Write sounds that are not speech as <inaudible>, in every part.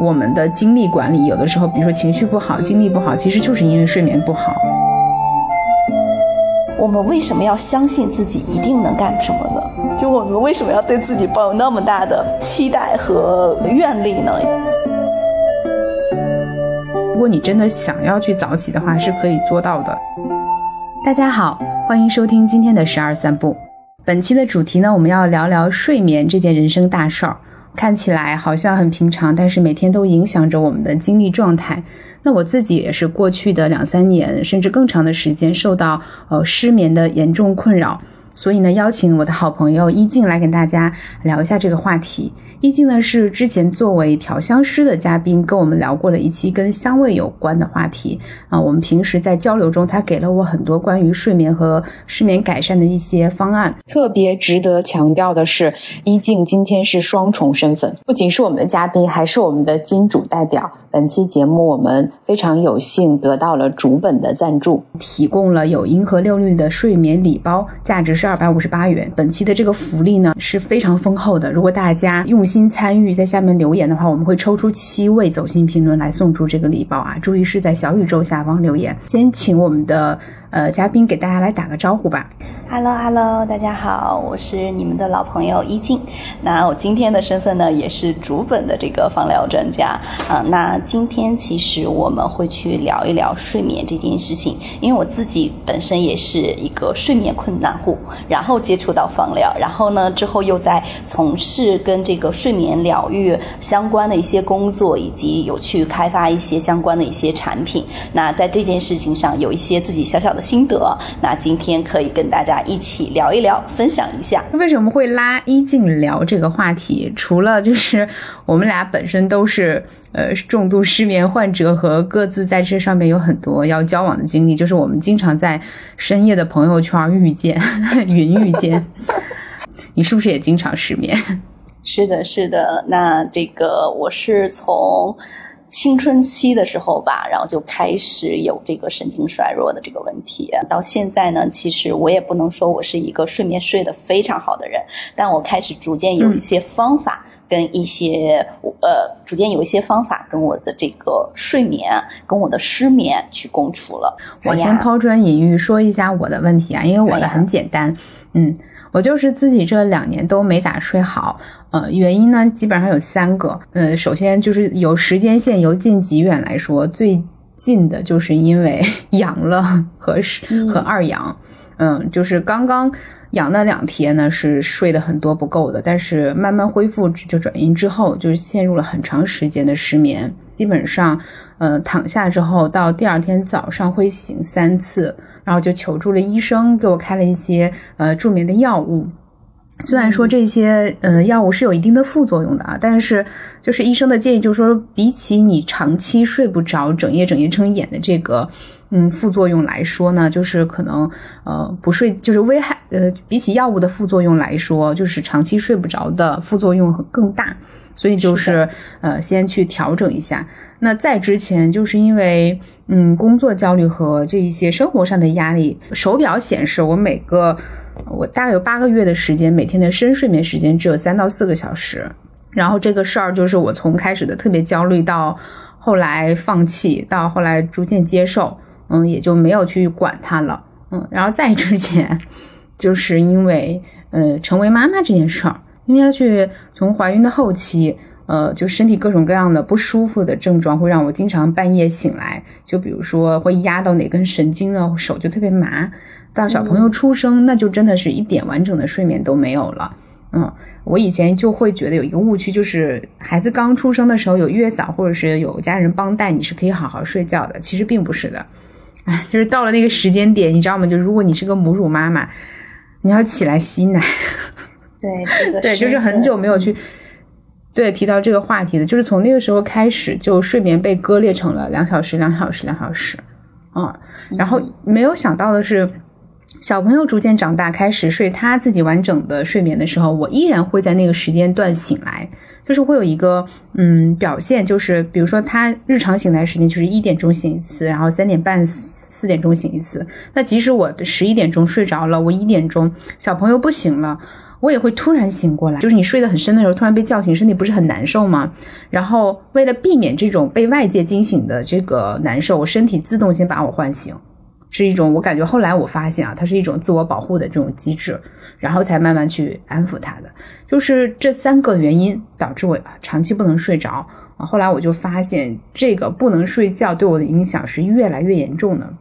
我们的精力管理有的时候，比如说情绪不好、精力不好，其实就是因为睡眠不好。我们为什么要相信自己一定能干什么呢？就我们为什么要对自己抱有那么大的期待和愿力呢？如果你真的想要去早起的话，是可以做到的。大家好，欢迎收听今天的十二散步。本期的主题呢，我们要聊聊睡眠这件人生大事儿。看起来好像很平常，但是每天都影响着我们的精力状态。那我自己也是过去的两三年，甚至更长的时间，受到呃失眠的严重困扰。所以呢，邀请我的好朋友一静来跟大家聊一下这个话题。一静呢是之前作为调香师的嘉宾，跟我们聊过了一期跟香味有关的话题啊。我们平时在交流中，他给了我很多关于睡眠和失眠改善的一些方案。特别值得强调的是，一静今天是双重身份，不仅是我们的嘉宾，还是我们的金主代表。本期节目我们非常有幸得到了主本的赞助，提供了有银河六律的睡眠礼包，价值是二百五十八元。本期的这个福利呢是非常丰厚的，如果大家用心。心参与在下面留言的话，我们会抽出七位走心评论来送出这个礼包啊！注意是在小宇宙下方留言。先请我们的。呃，嘉宾给大家来打个招呼吧。Hello，Hello，大家好，我是你们的老朋友一静。那我今天的身份呢，也是主本的这个放疗专家啊。那今天其实我们会去聊一聊睡眠这件事情，因为我自己本身也是一个睡眠困难户，然后接触到放疗，然后呢之后又在从事跟这个睡眠疗愈相关的一些工作，以及有去开发一些相关的一些产品。那在这件事情上，有一些自己小小的。心得，那今天可以跟大家一起聊一聊，分享一下。为什么会拉一静聊这个话题？除了就是我们俩本身都是呃重度失眠患者，和各自在这上面有很多要交往的经历，就是我们经常在深夜的朋友圈遇见，<laughs> 云遇见。你是不是也经常失眠？是的，是的。那这个我是从。青春期的时候吧，然后就开始有这个神经衰弱的这个问题。到现在呢，其实我也不能说我是一个睡眠睡得非常好的人，但我开始逐渐有一些方法跟一些呃，逐渐有一些方法跟我的这个睡眠跟我的失眠去共处了。我先抛砖引玉说一下我的问题啊，因为我的很简单，嗯。我就是自己这两年都没咋睡好，呃，原因呢基本上有三个，呃，首先就是由时间线由近及远来说，最近的就是因为 <laughs> 阳了和和二阳，嗯，就是刚刚阳那两天呢是睡的很多不够的，但是慢慢恢复就转阴之后，就是陷入了很长时间的失眠，基本上，呃，躺下之后到第二天早上会醒三次。然后就求助了医生，给我开了一些呃助眠的药物。虽然说这些呃药物是有一定的副作用的啊，但是就是医生的建议就是说，比起你长期睡不着、整夜整夜睁眼的这个嗯副作用来说呢，就是可能呃不睡就是危害呃比起药物的副作用来说，就是长期睡不着的副作用更大。所以就是呃先去调整一下。那在之前就是因为嗯工作焦虑和这一些生活上的压力，手表显示我每个我大概有八个月的时间，每天的深睡眠时间只有三到四个小时。然后这个事儿就是我从开始的特别焦虑到后来放弃，到后来逐渐接受，嗯也就没有去管它了。嗯，然后在之前就是因为呃成为妈妈这件事儿。因为要去从怀孕的后期，呃，就身体各种各样的不舒服的症状，会让我经常半夜醒来。就比如说会压到哪根神经呢，手就特别麻。到小朋友出生，那就真的是一点完整的睡眠都没有了。嗯，我以前就会觉得有一个误区，就是孩子刚出生的时候有月嫂或者是有家人帮带，你是可以好好睡觉的。其实并不是的，哎，就是到了那个时间点，你知道吗？就如果你是个母乳妈妈，你要起来吸奶。<laughs> 对，这个对，就是很久没有去对提到这个话题的，就是从那个时候开始，就睡眠被割裂成了两小时、两小时、两小时，啊，然后没有想到的是，小朋友逐渐长大，开始睡他自己完整的睡眠的时候，我依然会在那个时间段醒来，就是会有一个嗯表现，就是比如说他日常醒来时间就是一点钟醒一次，然后三点半、四点钟醒一次，那即使我的十一点钟睡着了，我一点钟小朋友不醒了。我也会突然醒过来，就是你睡得很深的时候，突然被叫醒，身体不是很难受吗？然后为了避免这种被外界惊醒的这个难受，我身体自动先把我唤醒，是一种我感觉后来我发现啊，它是一种自我保护的这种机制，然后才慢慢去安抚它的。就是这三个原因导致我长期不能睡着啊。后来我就发现，这个不能睡觉对我的影响是越来越严重的，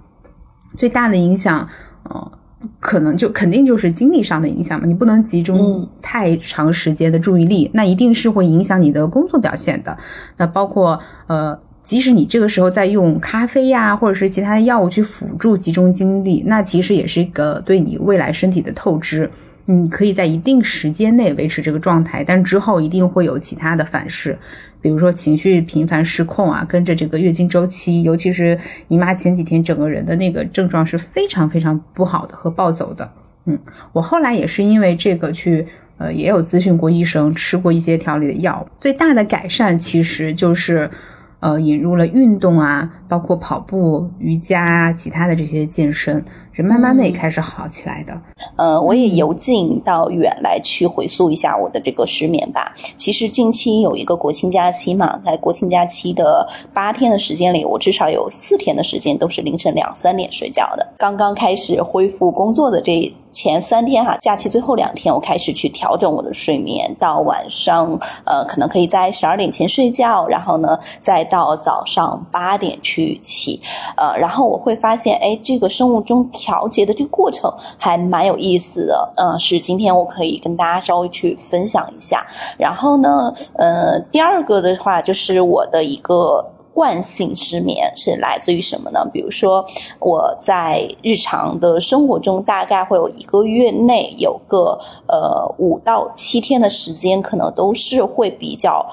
最大的影响，呃。可能就肯定就是精力上的影响嘛，你不能集中太长时间的注意力，那一定是会影响你的工作表现的。那包括呃，即使你这个时候在用咖啡呀，或者是其他的药物去辅助集中精力，那其实也是一个对你未来身体的透支。你可以在一定时间内维持这个状态，但之后一定会有其他的反噬。比如说情绪频繁失控啊，跟着这个月经周期，尤其是姨妈前几天，整个人的那个症状是非常非常不好的和暴走的。嗯，我后来也是因为这个去，呃，也有咨询过医生，吃过一些调理的药，最大的改善其实就是。呃，引入了运动啊，包括跑步、瑜伽啊，其他的这些健身，是慢慢的也开始好起来的。呃，我也由近到远来去回溯一下我的这个失眠吧。其实近期有一个国庆假期嘛，在国庆假期的八天的时间里，我至少有四天的时间都是凌晨两三点睡觉的。刚刚开始恢复工作的这。前三天哈，假期最后两天，我开始去调整我的睡眠，到晚上呃，可能可以在十二点前睡觉，然后呢，再到早上八点去起，呃，然后我会发现，哎，这个生物钟调节的这个过程还蛮有意思的，嗯，是今天我可以跟大家稍微去分享一下。然后呢，呃，第二个的话就是我的一个。惯性失眠是来自于什么呢？比如说，我在日常的生活中，大概会有一个月内有个呃五到七天的时间，可能都是会比较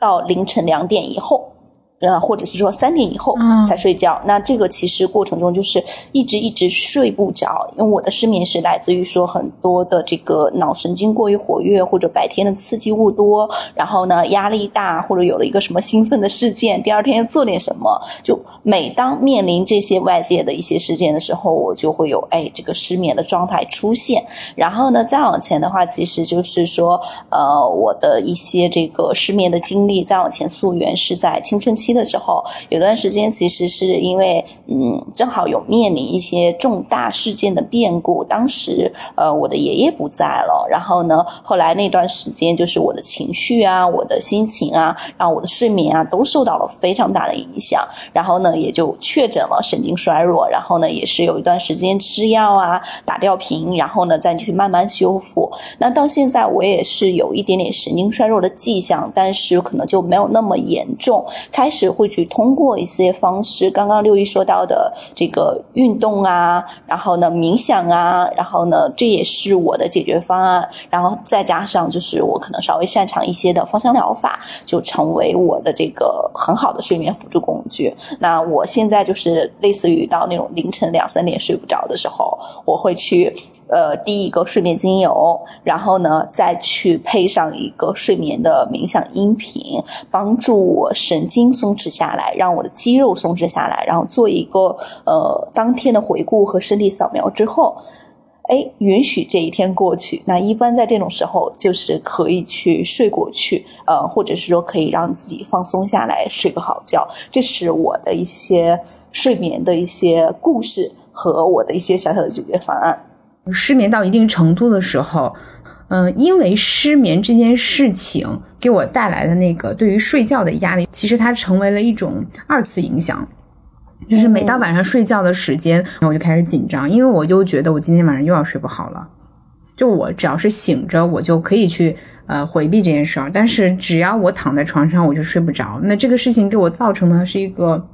到凌晨两点以后。呃，或者是说三点以后才睡觉，那这个其实过程中就是一直一直睡不着，因为我的失眠是来自于说很多的这个脑神经过于活跃，或者白天的刺激物多，然后呢压力大，或者有了一个什么兴奋的事件，第二天要做点什么，就每当面临这些外界的一些事件的时候，我就会有哎这个失眠的状态出现。然后呢再往前的话，其实就是说呃我的一些这个失眠的经历再往前溯源是在青春期。的时候，有段时间其实是因为，嗯，正好有面临一些重大事件的变故。当时，呃，我的爷爷不在了，然后呢，后来那段时间就是我的情绪啊，我的心情啊，然后我的睡眠啊，都受到了非常大的影响。然后呢，也就确诊了神经衰弱。然后呢，也是有一段时间吃药啊，打吊瓶，然后呢，再去慢慢修复。那到现在，我也是有一点点神经衰弱的迹象，但是可能就没有那么严重。开始。是会去通过一些方式，刚刚六一说到的这个运动啊，然后呢冥想啊，然后呢这也是我的解决方案，然后再加上就是我可能稍微擅长一些的芳香疗法，就成为我的这个很好的睡眠辅助工具。那我现在就是类似于到那种凌晨两三点睡不着的时候，我会去。呃，滴一个睡眠精油，然后呢，再去配上一个睡眠的冥想音频，帮助我神经松弛下来，让我的肌肉松弛下来，然后做一个呃当天的回顾和身体扫描之后，哎，允许这一天过去。那一般在这种时候，就是可以去睡过去，呃，或者是说可以让自己放松下来，睡个好觉。这是我的一些睡眠的一些故事和我的一些小小的解决方案。失眠到一定程度的时候，嗯，因为失眠这件事情给我带来的那个对于睡觉的压力，其实它成为了一种二次影响。就是每到晚上睡觉的时间，我就开始紧张，因为我又觉得我今天晚上又要睡不好了。就我只要是醒着，我就可以去呃回避这件事儿，但是只要我躺在床上，我就睡不着。那这个事情给我造成的是一个。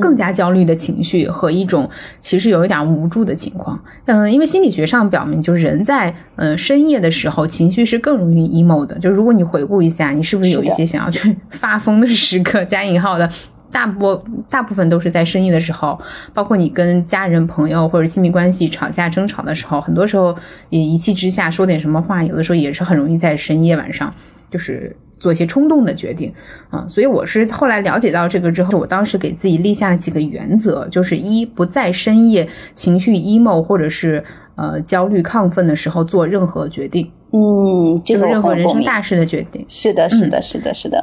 更加焦虑的情绪和一种其实有一点无助的情况，嗯，因为心理学上表明，就是人在呃深夜的时候，情绪是更容易 emo 的。就如果你回顾一下，你是不是有一些想要去发疯的时刻？加引号的，大部大部分都是在深夜的时候，包括你跟家人、朋友或者亲密关系吵架、争吵的时候，很多时候也一气之下说点什么话，有的时候也是很容易在深夜晚上就是。做一些冲动的决定啊。所以我是后来了解到这个之后，我当时给自己立下了几个原则，就是一不在深夜情绪 emo 或者是呃焦虑亢奋的时候做任何决定，嗯，这个就是任何人生大事的决定。是的，是的，是的，是的，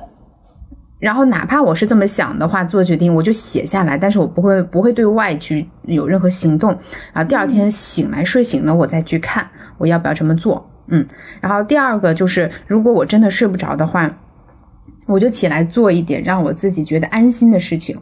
然后哪怕我是这么想的话，做决定我就写下来，但是我不会不会对外去有任何行动。然后第二天醒来睡醒了，我再去看我要不要这么做。嗯，然后第二个就是，如果我真的睡不着的话，我就起来做一点让我自己觉得安心的事情。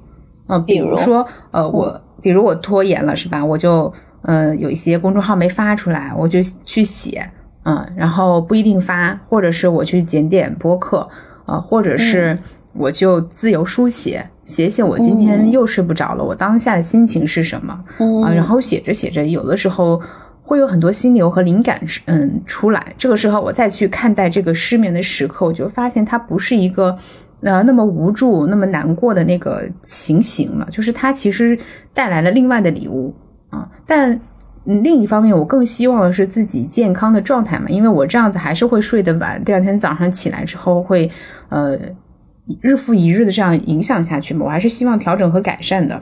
呃，比比如如说，呃，我比如我拖延了是吧？我就呃有一些公众号没发出来，我就去写，嗯，然后不一定发，或者是我去剪点播客，呃，或者是我就自由书写，写写我今天又睡不着了，我当下的心情是什么嗯啊？然后写着写着，有的时候。会有很多心流和灵感，嗯，出来。这个时候，我再去看待这个失眠的时刻，我就发现它不是一个，呃，那么无助、那么难过的那个情形了。就是它其实带来了另外的礼物啊。但嗯另一方面，我更希望的是自己健康的状态嘛，因为我这样子还是会睡得晚，第二天早上起来之后会，呃，日复一日的这样影响下去嘛。我还是希望调整和改善的。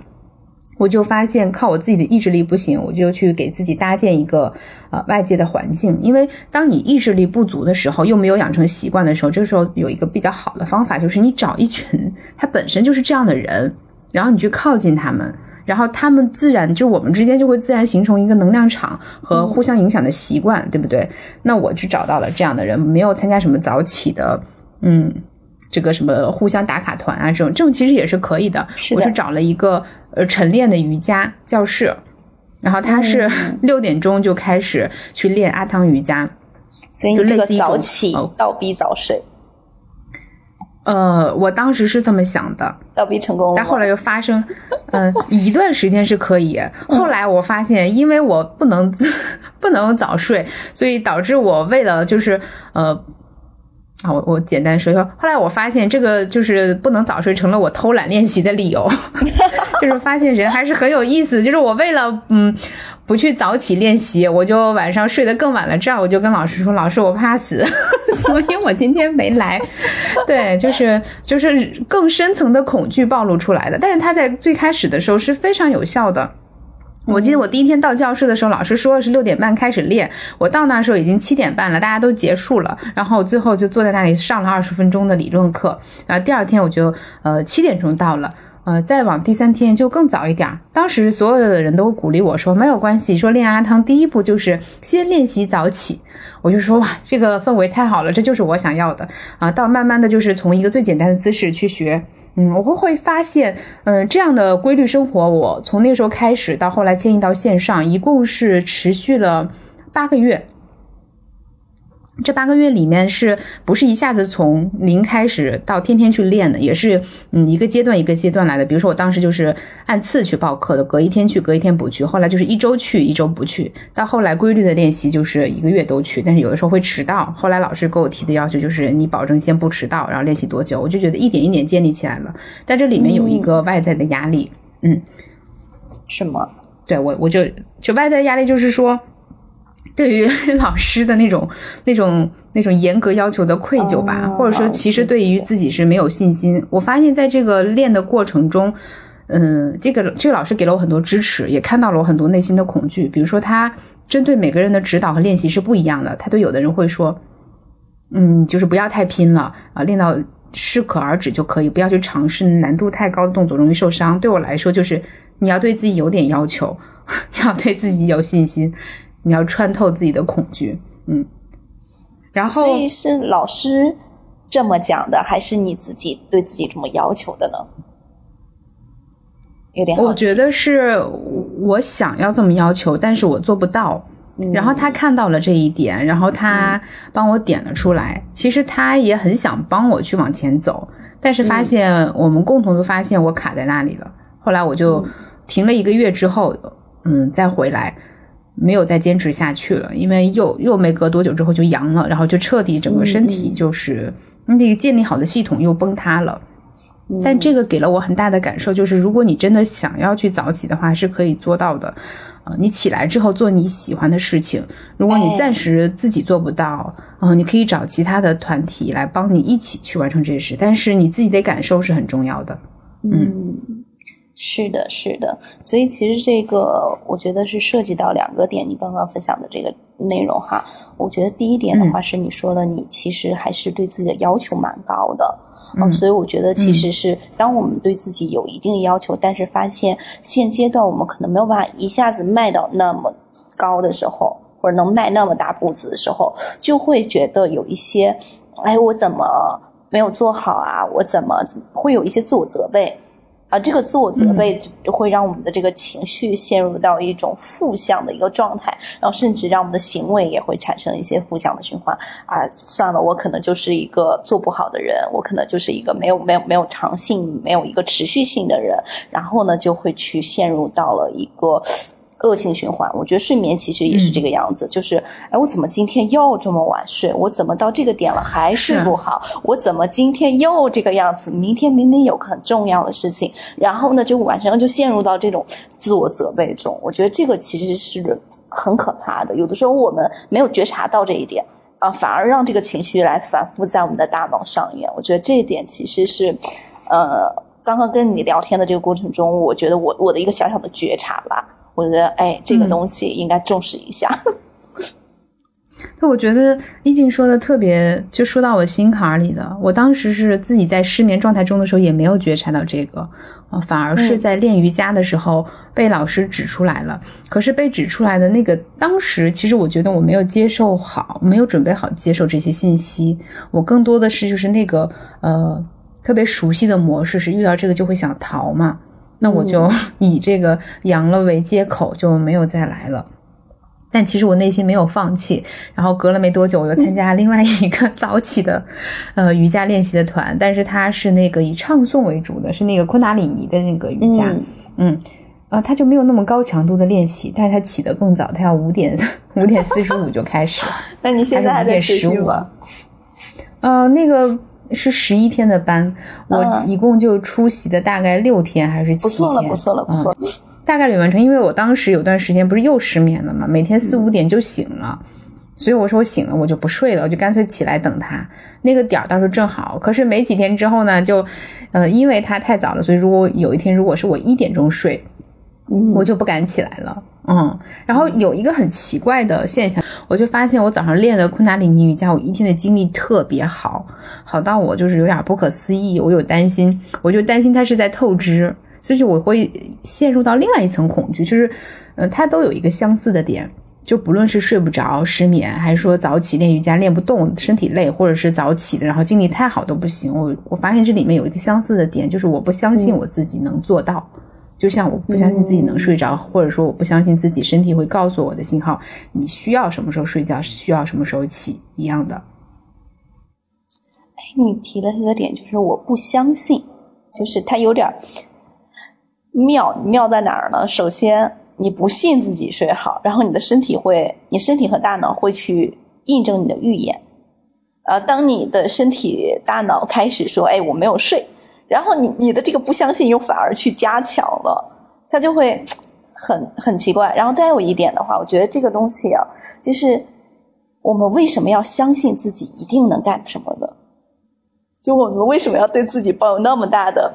我就发现靠我自己的意志力不行，我就去给自己搭建一个呃外界的环境。因为当你意志力不足的时候，又没有养成习惯的时候，这个时候有一个比较好的方法，就是你找一群他本身就是这样的人，然后你去靠近他们，然后他们自然就我们之间就会自然形成一个能量场和互相影响的习惯，对不对？那我去找到了这样的人，没有参加什么早起的，嗯。这个什么互相打卡团啊，这种这种其实也是可以的。是的我去找了一个呃晨练的瑜伽教室，然后他是 <laughs> 六点钟就开始去练阿汤瑜伽。所以你这个就类似一种早起哦倒逼早睡，呃，我当时是这么想的，倒逼成功了吗。但后来又发生，嗯、<laughs> 一段时间是可以。后来我发现，因为我不能自 <laughs> 不能早睡，所以导致我为了就是呃。啊，我我简单说一说。后来我发现，这个就是不能早睡，成了我偷懒练习的理由。<laughs> 就是发现人还是很有意思。就是我为了嗯不去早起练习，我就晚上睡得更晚了。这样我就跟老师说：“老师，我怕死，<laughs> 所以我今天没来。”对，就是就是更深层的恐惧暴露出来的。但是他在最开始的时候是非常有效的。我记得我第一天到教室的时候，老师说的是六点半开始练，我到那时候已经七点半了，大家都结束了，然后最后就坐在那里上了二十分钟的理论课，然后第二天我就呃七点钟到了。呃，再往第三天就更早一点儿。当时所有的人都鼓励我说没有关系，说练阿汤第一步就是先练习早起。我就说哇，这个氛围太好了，这就是我想要的啊。到慢慢的就是从一个最简单的姿势去学，嗯，我会会发现，嗯、这样的规律生活，我从那时候开始到后来迁移到线上，一共是持续了八个月。这八个月里面是不是一下子从零开始到天天去练的？也是嗯一个阶段一个阶段来的。比如说我当时就是按次去报课的，隔一天去，隔一天不去。后来就是一周去，一周不去。到后来规律的练习就是一个月都去，但是有的时候会迟到。后来老师给我提的要求就是你保证先不迟到，然后练习多久？我就觉得一点一点建立起来了。但这里面有一个外在的压力，嗯，什么？对我我就就外在压力就是说。对于 <laughs> 老师的那种、那种、那种严格要求的愧疚吧，哦或者说，其实对于自己是没有信心。我发现，在这个练的过程中，嗯，这个这个老师给了我很多支持，也看到了我很多内心的恐惧。比如说，他针对每个人的指导和练习是不一样的。他对有的人会说，嗯，就是不要太拼了啊，练到适可而止就可以，不要去尝试难度太高的动作，容易受伤。对我来说，就是你要对自己有点要求，<laughs> 你要对自己有信心。你要穿透自己的恐惧，嗯，然后所以是老师这么讲的，还是你自己对自己这么要求的呢？有点我觉得是我想要这么要求，但是我做不到。嗯然后他看到了这一点，然后他帮我点了出来。其实他也很想帮我去往前走，但是发现我们共同都发现我卡在那里了。后来我就停了一个月之后，嗯，再回来。没有再坚持下去了，因为又又没隔多久之后就阳了，然后就彻底整个身体就是那个建立好的系统又崩塌了。但这个给了我很大的感受，就是如果你真的想要去早起的话，是可以做到的。呃，你起来之后做你喜欢的事情，如果你暂时自己做不到，嗯，你可以找其他的团体来帮你一起去完成这些事。但是你自己的感受是很重要的。嗯，是的，是的。所以其实这个我觉得是涉及到两个点，你刚刚分享的这个内容哈。我觉得第一点的话是你说的，你其实还是对自己的要求蛮高的。嗯，所以我觉得其实是当我们对自己有一定要求，但是发现现阶段我们可能没有办法一下子迈到那么高的时候，或者能迈那么大步子的时候，就会觉得有一些，哎，我怎么没有做好啊？我怎么会有一些自我责备？啊，这个自我责备会让我们的这个情绪陷入到一种负向的一个状态，然后甚至让我们的行为也会产生一些负向的循环。啊，算了，我可能就是一个做不好的人，我可能就是一个没有没有没有长性、没有一个持续性的人，然后呢，就会去陷入到了一个。恶性循环，我觉得睡眠其实也是这个样子，就是，哎，我怎么今天又这么晚睡？我怎么到这个点了还睡不好？我怎么今天又这个样子？明天明明有个很重要的事情，然后呢，就晚上就陷入到这种自我责备中。我觉得这个其实是很可怕的。有的时候我们没有觉察到这一点啊，反而让这个情绪来反复在我们的大脑上演。我觉得这一点其实是，呃，刚刚跟你聊天的这个过程中，我觉得我我的一个小小的觉察吧。我觉得，哎，这个东西应该重视一下。<laughs> 那我觉得易静说的特别，就说到我心坎里的。我当时是自己在失眠状态中的时候，也没有觉察到这个，反而是在练瑜伽的时候被老师指出来了。可是被指出来的那个当时，其实我觉得我没有接受好，没有准备好接受这些信息。我更多的是就是那个呃特别熟悉的模式，是遇到这个就会想逃嘛。那我就 <laughs> 以这个阳了为借口，就没有再来了。但其实我内心没有放弃。然后隔了没多久，我又参加另外一个 <laughs> 早起的呃瑜伽练习的团，但是它是那个以唱诵为主的，是那个昆达里尼的那个瑜伽。嗯，呃，他就没有那么高强度的练习，但是他起得更早，他要五点五点四十五就开始。<laughs> 那你现在还在持续吗？呃，那个。是十一天的班，我一共就出席的大概六天还是七天？不错了，不错了，不错。大概率完成，因为我当时有段时间不是又失眠了嘛，每天四五点就醒了，所以我说我醒了我就不睡了，我就干脆起来等他。那个点儿倒是正好，可是没几天之后呢，就，呃，因为他太早了，所以如果有一天如果是我一点钟睡。我就不敢起来了，嗯，然后有一个很奇怪的现象，我就发现我早上练的昆达里尼瑜伽，我一天的精力特别好，好到我就是有点不可思议，我有担心，我就担心它是在透支，所以我会陷入到另外一层恐惧，就是，呃，它都有一个相似的点，就不论是睡不着、失眠，还是说早起练瑜伽练不动、身体累，或者是早起的然后精力太好都不行，我我发现这里面有一个相似的点，就是我不相信我自己能做到。就像我不相信自己能睡着，或者说我不相信自己身体会告诉我的信号，你需要什么时候睡觉，需要什么时候起一样的。哎，你提了一个点，就是我不相信，就是它有点妙，妙在哪儿呢？首先，你不信自己睡好，然后你的身体会，你身体和大脑会去印证你的预言。呃，当你的身体、大脑开始说：“哎，我没有睡。”然后你你的这个不相信又反而去加强了，他就会很很奇怪。然后再有一点的话，我觉得这个东西啊，就是我们为什么要相信自己一定能干什么的？就我们为什么要对自己抱有那么大的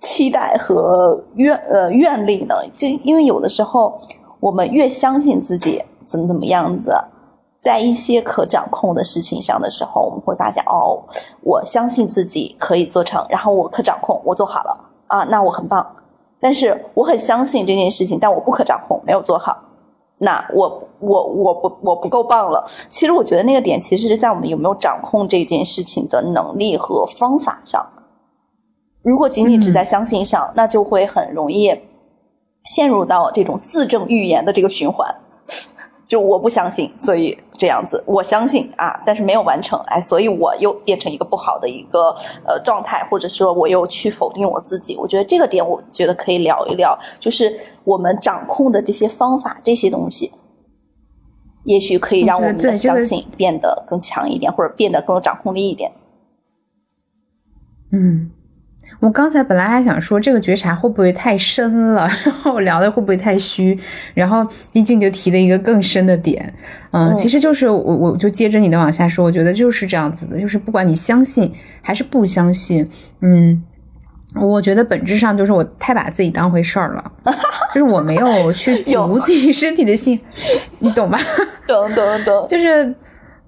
期待和愿呃愿力呢？就因为有的时候我们越相信自己怎么怎么样子。在一些可掌控的事情上的时候，我们会发现，哦，我相信自己可以做成，然后我可掌控，我做好了啊，那我很棒。但是我很相信这件事情，但我不可掌控，没有做好，那我我我不我不够棒了。其实我觉得那个点其实是在我们有没有掌控这件事情的能力和方法上。如果仅仅只在相信上，那就会很容易陷入到这种自证预言的这个循环。就我不相信，所以这样子，我相信啊，但是没有完成，哎，所以我又变成一个不好的一个呃状态，或者说我又去否定我自己。我觉得这个点，我觉得可以聊一聊，就是我们掌控的这些方法，这些东西，也许可以让我们的相信变得更强一点，或者变得更有掌控力一点。嗯。我刚才本来还想说这个觉察会不会太深了，<laughs> 然后聊的会不会太虚，然后一静就提了一个更深的点，嗯，其实就是我我就接着你的往下说，我觉得就是这样子的，就是不管你相信还是不相信，嗯。我觉得本质上就是我太把自己当回事儿了，<laughs> 就是我没有去读自己身体的信，你懂吧？懂懂懂，就是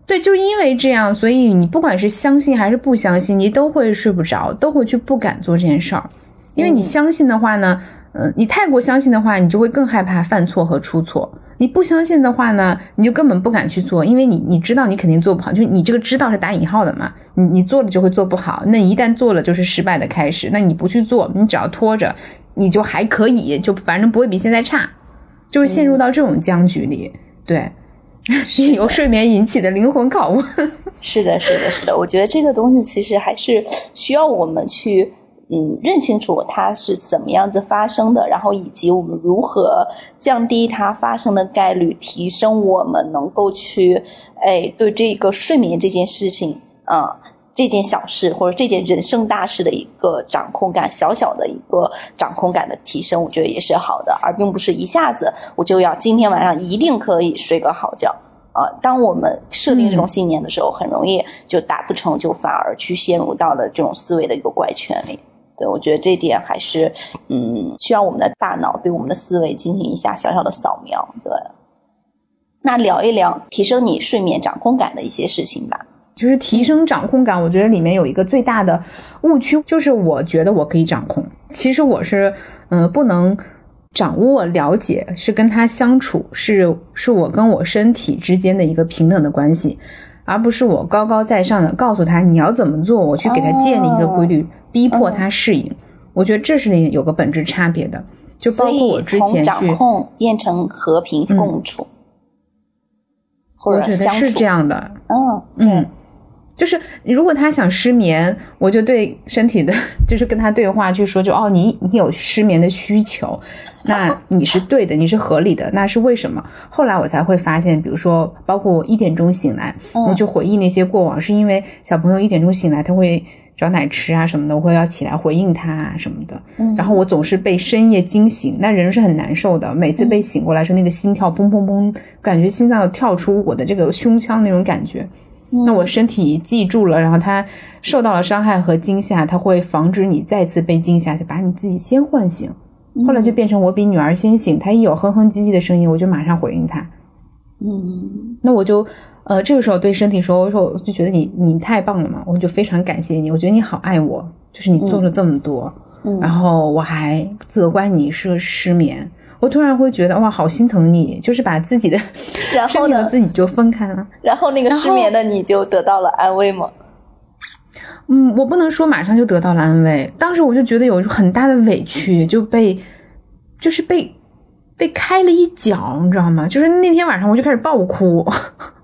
对，就是因为这样，所以你不管是相信还是不相信，你都会睡不着，都会去不敢做这件事儿，因为你相信的话呢，嗯，你太过相信的话，你就会更害怕犯错和出错。你不相信的话呢，你就根本不敢去做，因为你你知道你肯定做不好，就是你这个知道是打引号的嘛，你你做了就会做不好，那一旦做了就是失败的开始，那你不去做，你只要拖着，你就还可以，就反正不会比现在差，就是陷入到这种僵局里，对，是 <laughs> 由睡眠引起的灵魂拷问，是的，是的，是的，我觉得这个东西其实还是需要我们去。嗯，认清楚它是怎么样子发生的，然后以及我们如何降低它发生的概率，提升我们能够去，哎，对这个睡眠这件事情啊，这件小事或者这件人生大事的一个掌控感，小小的一个掌控感的提升，我觉得也是好的，而并不是一下子我就要今天晚上一定可以睡个好觉啊。当我们设定这种信念的时候，很容易就达不成就反而去陷入到了这种思维的一个怪圈里。对，我觉得这点还是，嗯，需要我们的大脑对我们的思维进行一下小小的扫描。对，那聊一聊提升你睡眠掌控感的一些事情吧。就是提升掌控感，我觉得里面有一个最大的误区，就是我觉得我可以掌控，其实我是，嗯，不能掌握、了解，是跟他相处，是是我跟我身体之间的一个平等的关系，而不是我高高在上的告诉他你要怎么做，我去给他建立一个规律。逼迫他适应，我觉得这是有个本质差别的。就包括我之前去掌控变成和平共处，或者是这样的。嗯嗯，就是如果他想失眠，我就对身体的，<laughs> 就是跟他对话，去说就哦，你你有失眠的需求，<laughs> 那你是对的，你是合理的，那是为什么？后来我才会发现，比如说，包括我一点钟醒来，我就回忆那些过往，是因为小朋友一点钟醒来，他会。找奶吃啊什么的，我会要起来回应他啊什么的。嗯，然后我总是被深夜惊醒，那人是很难受的。每次被醒过来时候，那个心跳砰砰砰，感觉心脏要跳出我的这个胸腔那种感觉。那我身体记住了，然后他受到了伤害和惊吓，他会防止你再次被惊吓，就把你自己先唤醒。后来就变成我比女儿先醒，她一有哼哼唧唧的声音，我就马上回应她。嗯，那我就。呃，这个时候对身体说，我说我就觉得你你太棒了嘛，我就非常感谢你，我觉得你好爱我，就是你做了这么多，然后我还责怪你是失眠，我突然会觉得哇，好心疼你，就是把自己的身体和自己就分开了，然后那个失眠的你就得到了安慰吗？嗯，我不能说马上就得到了安慰，当时我就觉得有很大的委屈，就被就是被被开了一脚，你知道吗？就是那天晚上我就开始爆哭。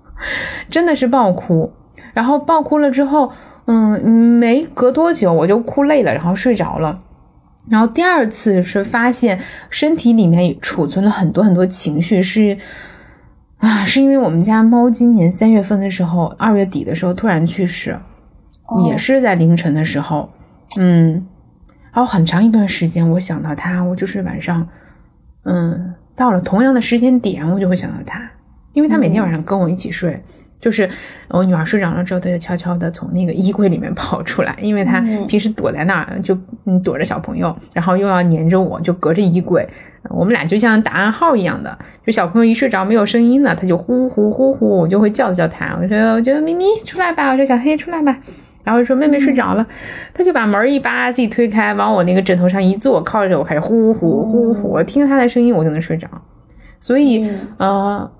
<laughs> 真的是爆哭，然后爆哭了之后，嗯，没隔多久我就哭累了，然后睡着了。然后第二次是发现身体里面储存了很多很多情绪，是啊，是因为我们家猫今年三月份的时候，二月底的时候突然去世，也是在凌晨的时候，嗯，然后很长一段时间我想到它，我就是晚上，嗯，到了同样的时间点，我就会想到它。因为它每天晚上跟我一起睡，就是我女儿睡着了之后，她就悄悄的从那个衣柜里面跑出来，因为她平时躲在那儿就嗯躲着小朋友，然后又要黏着我，就隔着衣柜，我们俩就像打暗号一样的，就小朋友一睡着没有声音了，她就呼呼呼呼，我就会叫叫她，我说我觉得咪咪出来吧，我说小黑出来吧，然后说妹妹睡着了，他就把门一扒，自己推开，往我那个枕头上一坐，靠着我开始呼呼呼呼，我听他的声音我就能睡着，所以呃。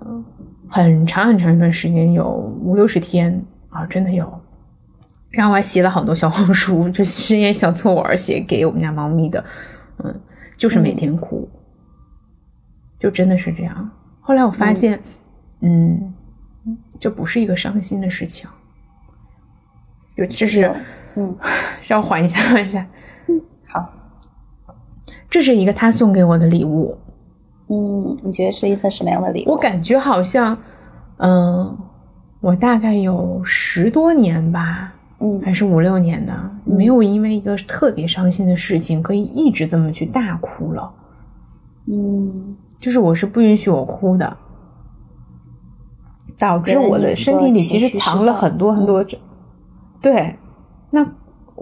很长很长一段时间，有五六十天啊，真的有。然后我还写了好多小红书，<laughs> 就实验小作文写给我们家猫咪的，嗯，就是每天哭，就真的是这样。后来我发现，嗯，这不是一个伤心的事情，就这是，嗯，<laughs> 让我缓一下，缓一下。嗯，好，这是一个他送给我的礼物。嗯，你觉得是一份什么样的礼物？我感觉好像，嗯，我大概有十多年吧，嗯，还是五六年的，没有因为一个特别伤心的事情可以一直这么去大哭了。嗯，就是我是不允许我哭的，导致我的身体里其实藏了很多很多。对，那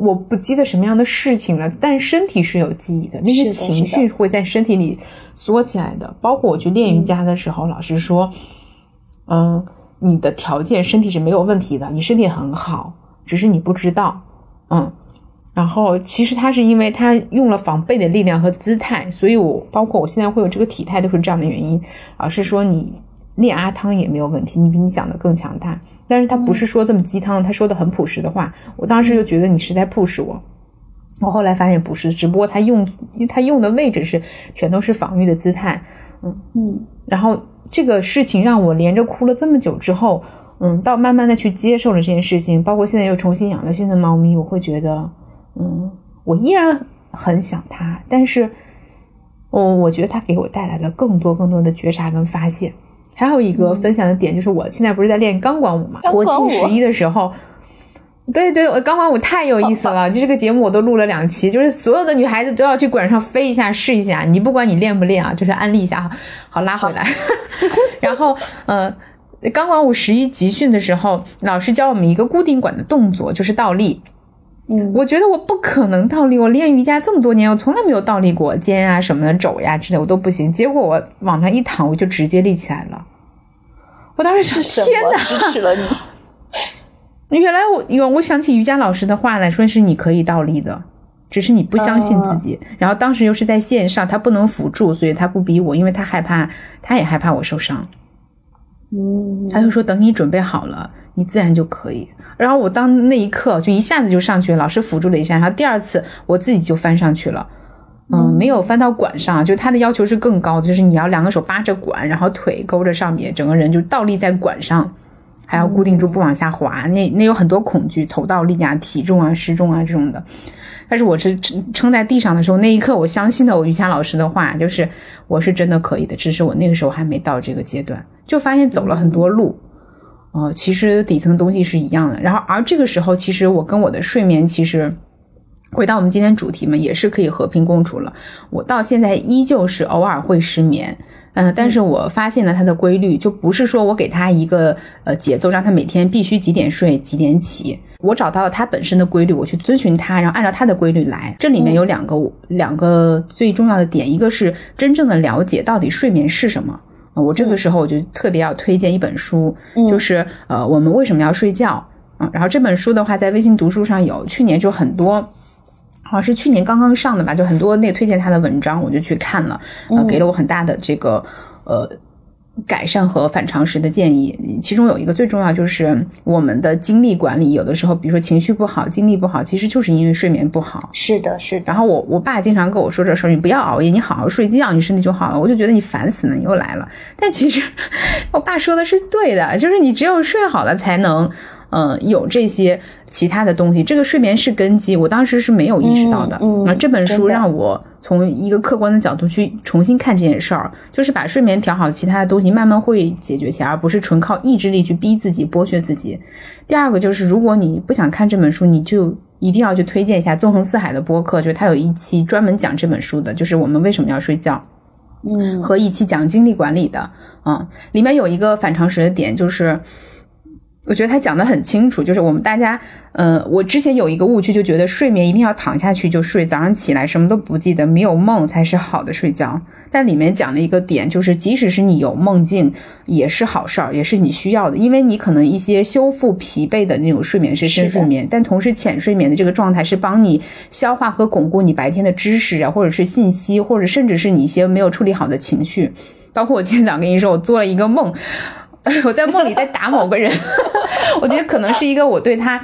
我不记得什么样的事情了，但身体是有记忆的，那些情绪会在身体里缩起来的。包括我去练瑜伽的时候，老师说，嗯，你的条件身体是没有问题的，你身体很好，只是你不知道，嗯。然后其实他是因为他用了防备的力量和姿态，所以我包括我现在会有这个体态都是这样的原因。老师说你练阿汤也没有问题，你比你想的更强大。但是他不是说这么鸡汤，他说的很朴实的话。我当时就觉得你是在 push 我，我后来发现不是，只不过他用他用的位置是全都是防御的姿态，嗯嗯。然后这个事情让我连着哭了这么久之后，嗯，到慢慢的去接受了这件事情，包括现在又重新养了新的猫咪，我会觉得，嗯，我依然很想它，但是，我我觉得它给我带来了更多更多的觉察跟发现。还有一个分享的点就是，我现在不是在练钢管舞嘛？国庆十一的时候，对对，我钢管舞太有意思了。就这个节目我都录了两期，就是所有的女孩子都要去馆上飞一下试一下。你不管你练不练啊，就是安利一下哈。好，拉回来。<laughs> 然后，呃，钢管舞十一集训的时候，老师教我们一个固定管的动作，就是倒立。嗯，我觉得我不可能倒立。我练瑜伽这么多年，我从来没有倒立过，肩啊什么的、肘呀之类我都不行。结果我往那一躺，我就直接立起来了。我当时是天哪，支持了你。原来我有，我想起瑜伽老师的话来说，是你可以倒立的，只是你不相信自己。然后当时又是在线上，他不能辅助，所以他不逼我，因为他害怕，他也害怕我受伤。嗯，他就说等你准备好了，你自然就可以。然后我当那一刻就一下子就上去了，老师辅助了一下，然后第二次我自己就翻上去了。嗯，没有翻到管上，就他的要求是更高的，就是你要两个手扒着管，然后腿勾着上面，整个人就倒立在管上，还要固定住不往下滑。那那有很多恐惧，头倒立啊、体重啊、失重啊这种的。但是我是撑撑在地上的时候，那一刻我相信了我瑜伽老师的话，就是我是真的可以的，只是我那个时候还没到这个阶段，就发现走了很多路。哦，其实底层东西是一样的。然后而这个时候，其实我跟我的睡眠其实。回到我们今天主题嘛，也是可以和平共处了。我到现在依旧是偶尔会失眠，嗯，但是我发现了它的规律，就不是说我给他一个呃节奏，让他每天必须几点睡几点起。我找到了它本身的规律，我去遵循它，然后按照它的规律来。这里面有两个两个最重要的点，一个是真正的了解到底睡眠是什么。我这个时候我就特别要推荐一本书，就是呃我们为什么要睡觉啊？然后这本书的话，在微信读书上有，去年就很多。好像是去年刚刚上的吧，就很多那个推荐他的文章，我就去看了，呃，给了我很大的这个呃改善和反常识的建议。其中有一个最重要就是我们的精力管理，有的时候比如说情绪不好、精力不好，其实就是因为睡眠不好。是的，是的。然后我我爸经常跟我说这事儿，你不要熬夜，你好好睡觉，你身体就好了。我就觉得你烦死了，你又来了。但其实 <laughs> 我爸说的是对的，就是你只有睡好了才能。嗯，有这些其他的东西，这个睡眠是根基。我当时是没有意识到的。啊，这本书让我从一个客观的角度去重新看这件事儿，就是把睡眠调好，其他的东西慢慢会解决起来，而不是纯靠意志力去逼自己、剥削自己。第二个就是，如果你不想看这本书，你就一定要去推荐一下纵横四海的播客，就是他有一期专门讲这本书的，就是我们为什么要睡觉，嗯，和一期讲精力管理的，嗯，里面有一个反常识的点就是。我觉得他讲的很清楚，就是我们大家，呃，我之前有一个误区，就觉得睡眠一定要躺下去就睡，早上起来什么都不记得，没有梦才是好的睡觉。但里面讲的一个点就是，即使是你有梦境，也是好事儿，也是你需要的，因为你可能一些修复疲惫的那种睡眠是深睡眠，但同时浅睡眠的这个状态是帮你消化和巩固你白天的知识啊，或者是信息，或者甚至是你一些没有处理好的情绪。包括我今天早上跟你说，我做了一个梦。<laughs> 我在梦里在打某个人，<laughs> 我觉得可能是一个我对他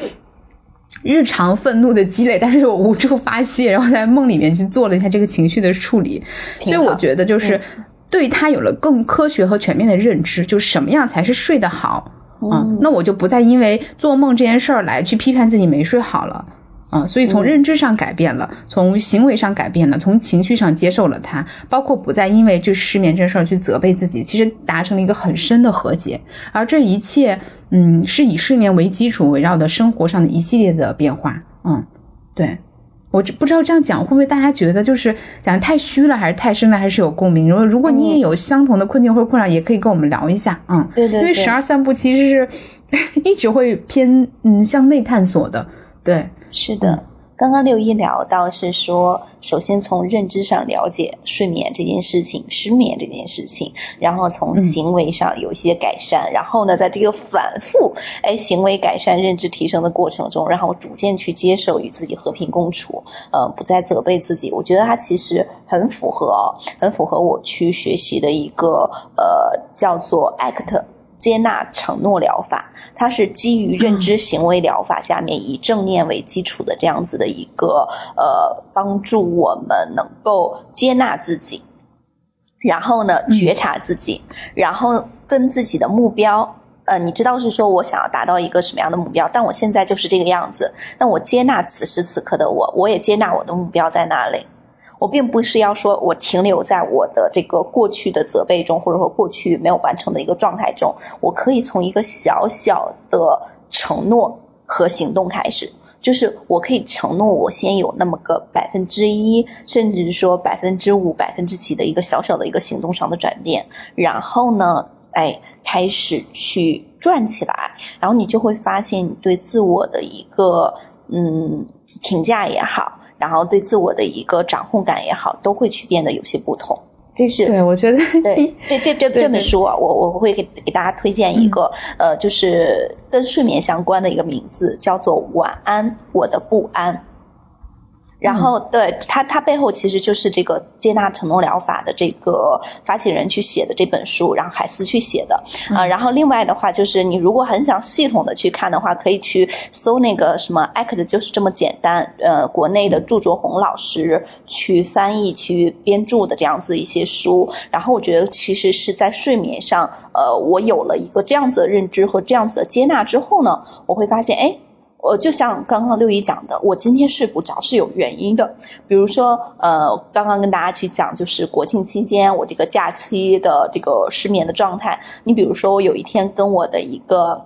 日常愤怒的积累，但是我无处发泄，然后在梦里面去做了一下这个情绪的处理，所以我觉得就是对他有了更科学和全面的认知，就什么样才是睡得好啊？那我就不再因为做梦这件事儿来去批判自己没睡好了啊，所以从认知上改变了，从行为上改变了，从情绪上接受了它，包括不再因为就失眠这事儿去责备自己，其实达成了一个很深的和解。而这一切，嗯，是以睡眠为基础，围绕的生活上的一系列的变化。嗯，对我不知道这样讲会不会大家觉得就是讲的太虚了，还是太深了，还是有共鸣？如果如果你也有相同的困境或者困扰，也可以跟我们聊一下。嗯，对对，因为十二散步其实是 <laughs> 一直会偏嗯向内探索的。对。是的，刚刚六一聊到是说，首先从认知上了解睡眠这件事情、失眠这件事情，然后从行为上有一些改善，然后呢，在这个反复哎行为改善、认知提升的过程中，然后逐渐去接受与自己和平共处，呃，不再责备自己。我觉得它其实很符合哦，很符合我去学习的一个呃叫做 ACT 接纳承诺疗法。它是基于认知行为疗法下面以正念为基础的这样子的一个呃，帮助我们能够接纳自己，然后呢觉察自己，然后跟自己的目标，呃，你知道是说我想要达到一个什么样的目标，但我现在就是这个样子，那我接纳此时此刻的我，我也接纳我的目标在哪里。我并不是要说我停留在我的这个过去的责备中，或者说过去没有完成的一个状态中。我可以从一个小小的承诺和行动开始，就是我可以承诺我先有那么个百分之一，甚至说百分之五、百分之几的一个小小的一个行动上的转变，然后呢，哎，开始去转起来，然后你就会发现你对自我的一个嗯评价也好。然后对自我的一个掌控感也好，都会去变得有些不同。这是对，我觉得 <laughs> 对这这这这本书啊，我我会给给大家推荐一个呃，就是跟睡眠相关的一个名字，叫做《晚安，我的不安》。然后，对他，他背后其实就是这个接纳承诺疗法的这个发起人去写的这本书，然后海思去写的啊。然后另外的话，就是你如果很想系统的去看的话，可以去搜那个什么 “act” 就是这么简单。呃，国内的祝卓红老师去翻译、去编著的这样子一些书。然后我觉得，其实是在睡眠上，呃，我有了一个这样子的认知和这样子的接纳之后呢，我会发现，哎。我就像刚刚六一讲的，我今天睡不着是有原因的。比如说，呃，刚刚跟大家去讲，就是国庆期间我这个假期的这个失眠的状态。你比如说，我有一天跟我的一个。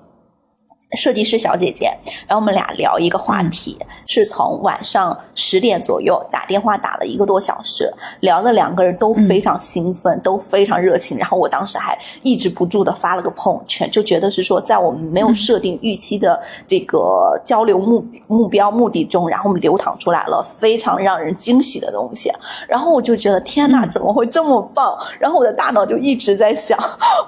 设计师小姐姐，然后我们俩聊一个话题，是从晚上十点左右打电话打了一个多小时，聊的两个人都非常兴奋，都非常热情。然后我当时还抑制不住的发了个朋友圈，就觉得是说在我们没有设定预期的这个交流目目标目的中，然后我们流淌出来了非常让人惊喜的东西。然后我就觉得天哪，怎么会这么棒？然后我的大脑就一直在想，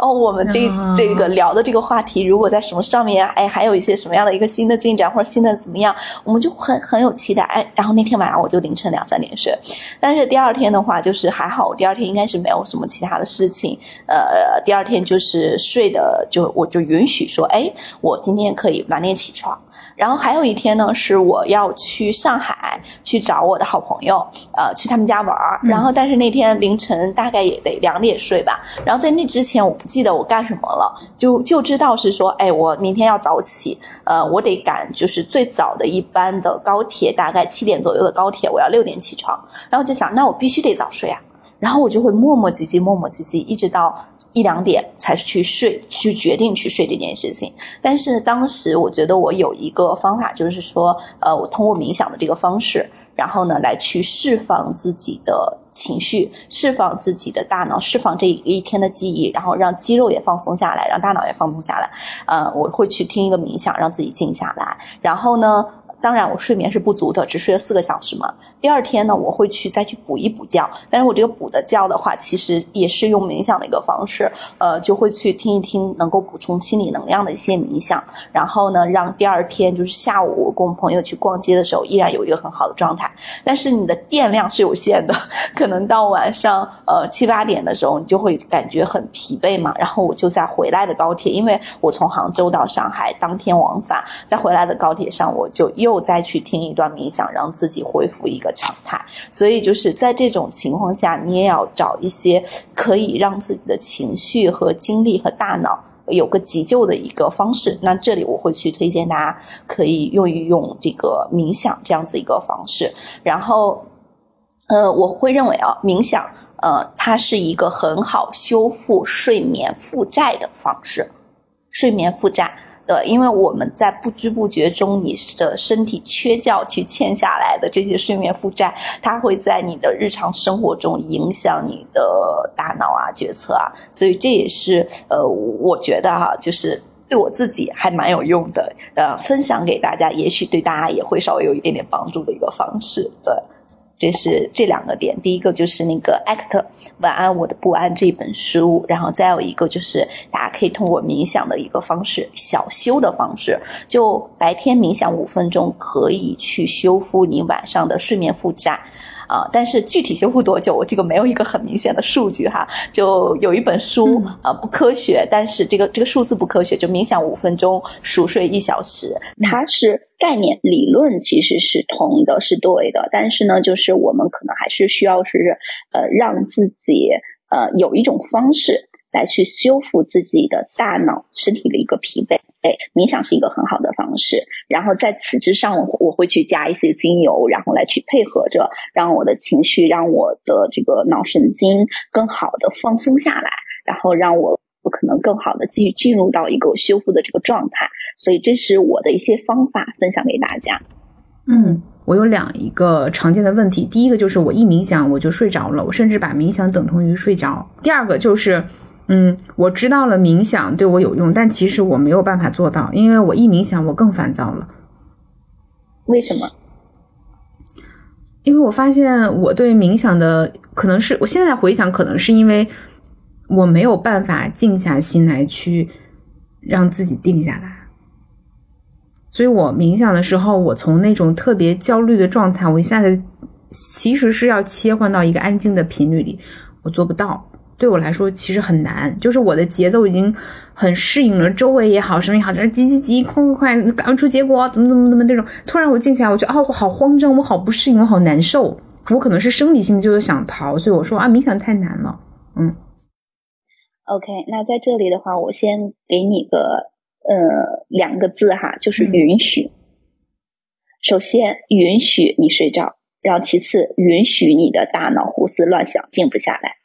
哦，我们这这个聊的这个话题，如果在什么上面，哎。还有一些什么样的一个新的进展或者新的怎么样，我们就很很有期待。哎，然后那天晚上我就凌晨两三点睡，但是第二天的话就是还好，我第二天应该是没有什么其他的事情。呃，第二天就是睡的就我就允许说，哎，我今天可以晚点起床。然后还有一天呢，是我要去上海去找我的好朋友，呃，去他们家玩儿。然后，但是那天凌晨大概也得两点睡吧。然后在那之前，我不记得我干什么了，就就知道是说，哎，我明天要早起，呃，我得赶就是最早的一班的高铁，大概七点左右的高铁，我要六点起床。然后就想，那我必须得早睡啊。然后我就会磨磨唧唧，磨磨唧唧，一直到。一两点才去睡，去决定去睡这件事情。但是当时我觉得我有一个方法，就是说，呃，我通过冥想的这个方式，然后呢，来去释放自己的情绪，释放自己的大脑，释放这一天的记忆，然后让肌肉也放松下来，让大脑也放松下来。呃，我会去听一个冥想，让自己静下来。然后呢？当然，我睡眠是不足的，只睡了四个小时嘛。第二天呢，我会去再去补一补觉。但是我这个补的觉的话，其实也是用冥想的一个方式，呃，就会去听一听能够补充心理能量的一些冥想。然后呢，让第二天就是下午我跟我朋友去逛街的时候，依然有一个很好的状态。但是你的电量是有限的，可能到晚上呃七八点的时候，你就会感觉很疲惫嘛。然后我就在回来的高铁，因为我从杭州到上海当天往返，在回来的高铁上，我就又。又再去听一段冥想，让自己恢复一个常态。所以就是在这种情况下，你也要找一些可以让自己的情绪和精力和大脑有个急救的一个方式。那这里我会去推荐大家可以用一用这个冥想这样子一个方式。然后，呃，我会认为啊，冥想，呃，它是一个很好修复睡眠负债的方式，睡眠负债。因为我们在不知不觉中，你的身体缺觉去欠下来的这些睡眠负债，它会在你的日常生活中影响你的大脑啊、决策啊，所以这也是呃，我觉得哈，就是对我自己还蛮有用的，呃，分享给大家，也许对大家也会稍微有一点点帮助的一个方式，对。这是这两个点，第一个就是那个《ACT 晚安我的不安》这本书，然后再有一个就是大家可以通过冥想的一个方式，小修的方式，就白天冥想五分钟，可以去修复你晚上的睡眠负债。啊，但是具体修复多久，我这个没有一个很明显的数据哈。就有一本书啊，不科学，但是这个这个数字不科学，就冥想五分钟，熟睡一小时，它是概念理论其实是同的，是对的。但是呢，就是我们可能还是需要是呃，让自己呃有一种方式。来去修复自己的大脑、身体的一个疲惫，哎，冥想是一个很好的方式。然后在此之上，我我会去加一些精油，然后来去配合着，让我的情绪、让我的这个脑神经更好的放松下来，然后让我不可能更好的继续进入到一个修复的这个状态。所以这是我的一些方法分享给大家。嗯，我有两一个常见的问题，第一个就是我一冥想我就睡着了，我甚至把冥想等同于睡着。第二个就是。嗯，我知道了冥想对我有用，但其实我没有办法做到，因为我一冥想我更烦躁了。为什么？因为我发现我对冥想的可能是，我现在回想，可能是因为我没有办法静下心来去让自己定下来，所以我冥想的时候，我从那种特别焦虑的状态，我一下子其实是要切换到一个安静的频率里，我做不到。对我来说其实很难，就是我的节奏已经很适应了，周围也好，什么也好，就是急急急，快快快，赶出结果，怎么怎么怎么这种。突然我静下来，我觉得啊，我好慌张，我好不适应，我好难受。我可能是生理性的，就是想逃，所以我说啊，冥想太难了。嗯，OK，那在这里的话，我先给你个呃两个字哈，就是允许。首先允许你睡着，然后其次允许你的大脑胡思乱想，静不下来。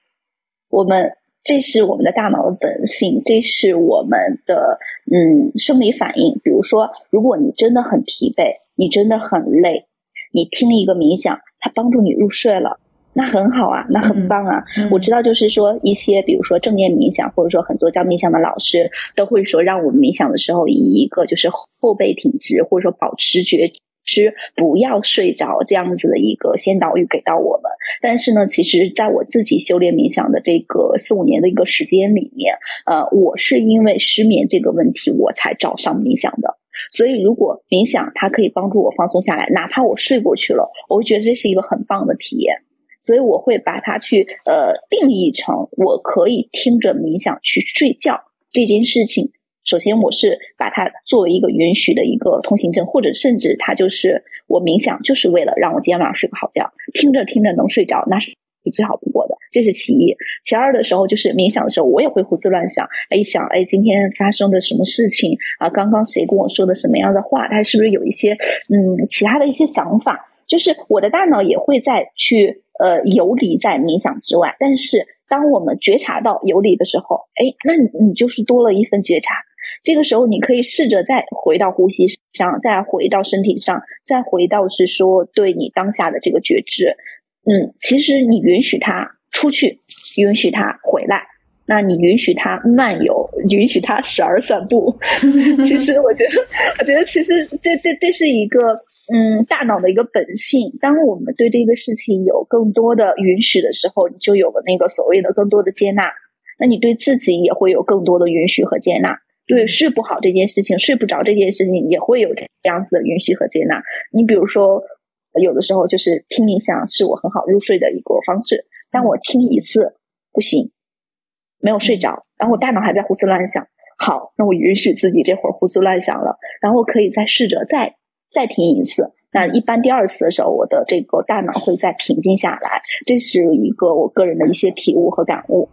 我们这是我们的大脑的本性，这是我们的嗯生理反应。比如说，如果你真的很疲惫，你真的很累，你听一个冥想，它帮助你入睡了，那很好啊，那很棒啊。我知道，就是说一些，比如说正念冥想，或者说很多教冥想的老师都会说，让我们冥想的时候以一个就是后背挺直，或者说保持觉。是不要睡着这样子的一个先导语给到我们，但是呢，其实在我自己修炼冥想的这个四五年的一个时间里面，呃，我是因为失眠这个问题我才找上冥想的。所以，如果冥想它可以帮助我放松下来，哪怕我睡过去了，我会觉得这是一个很棒的体验。所以，我会把它去呃定义成我可以听着冥想去睡觉这件事情。首先，我是把它作为一个允许的一个通行证，或者甚至它就是我冥想就是为了让我今天晚上睡个好觉，听着听着能睡着，那是最好不过的。这是其一，其二的时候就是冥想的时候，我也会胡思乱想，哎，想哎今天发生的什么事情啊？刚刚谁跟我说的什么样的话？他是不是有一些嗯其他的一些想法？就是我的大脑也会在去呃游离在冥想之外，但是当我们觉察到游离的时候，哎，那你就是多了一份觉察。这个时候，你可以试着再回到呼吸上，再回到身体上，再回到是说对你当下的这个觉知。嗯，其实你允许它出去，允许它回来，那你允许它漫游，允许它时而散步。<laughs> 其实我觉得，我觉得其实这这这是一个嗯大脑的一个本性。当我们对这个事情有更多的允许的时候，你就有了那个所谓的更多的接纳。那你对自己也会有更多的允许和接纳。对睡不好这件事情，睡不着这件事情，也会有这样子的允许和接纳。你比如说，有的时候就是听冥想是我很好入睡的一个方式。但我听一次不行，没有睡着，然后我大脑还在胡思乱想，好，那我允许自己这会儿胡思乱想了，然后可以再试着再再听一次。那一般第二次的时候，我的这个大脑会再平静下来。这是一个我个人的一些体悟和感悟。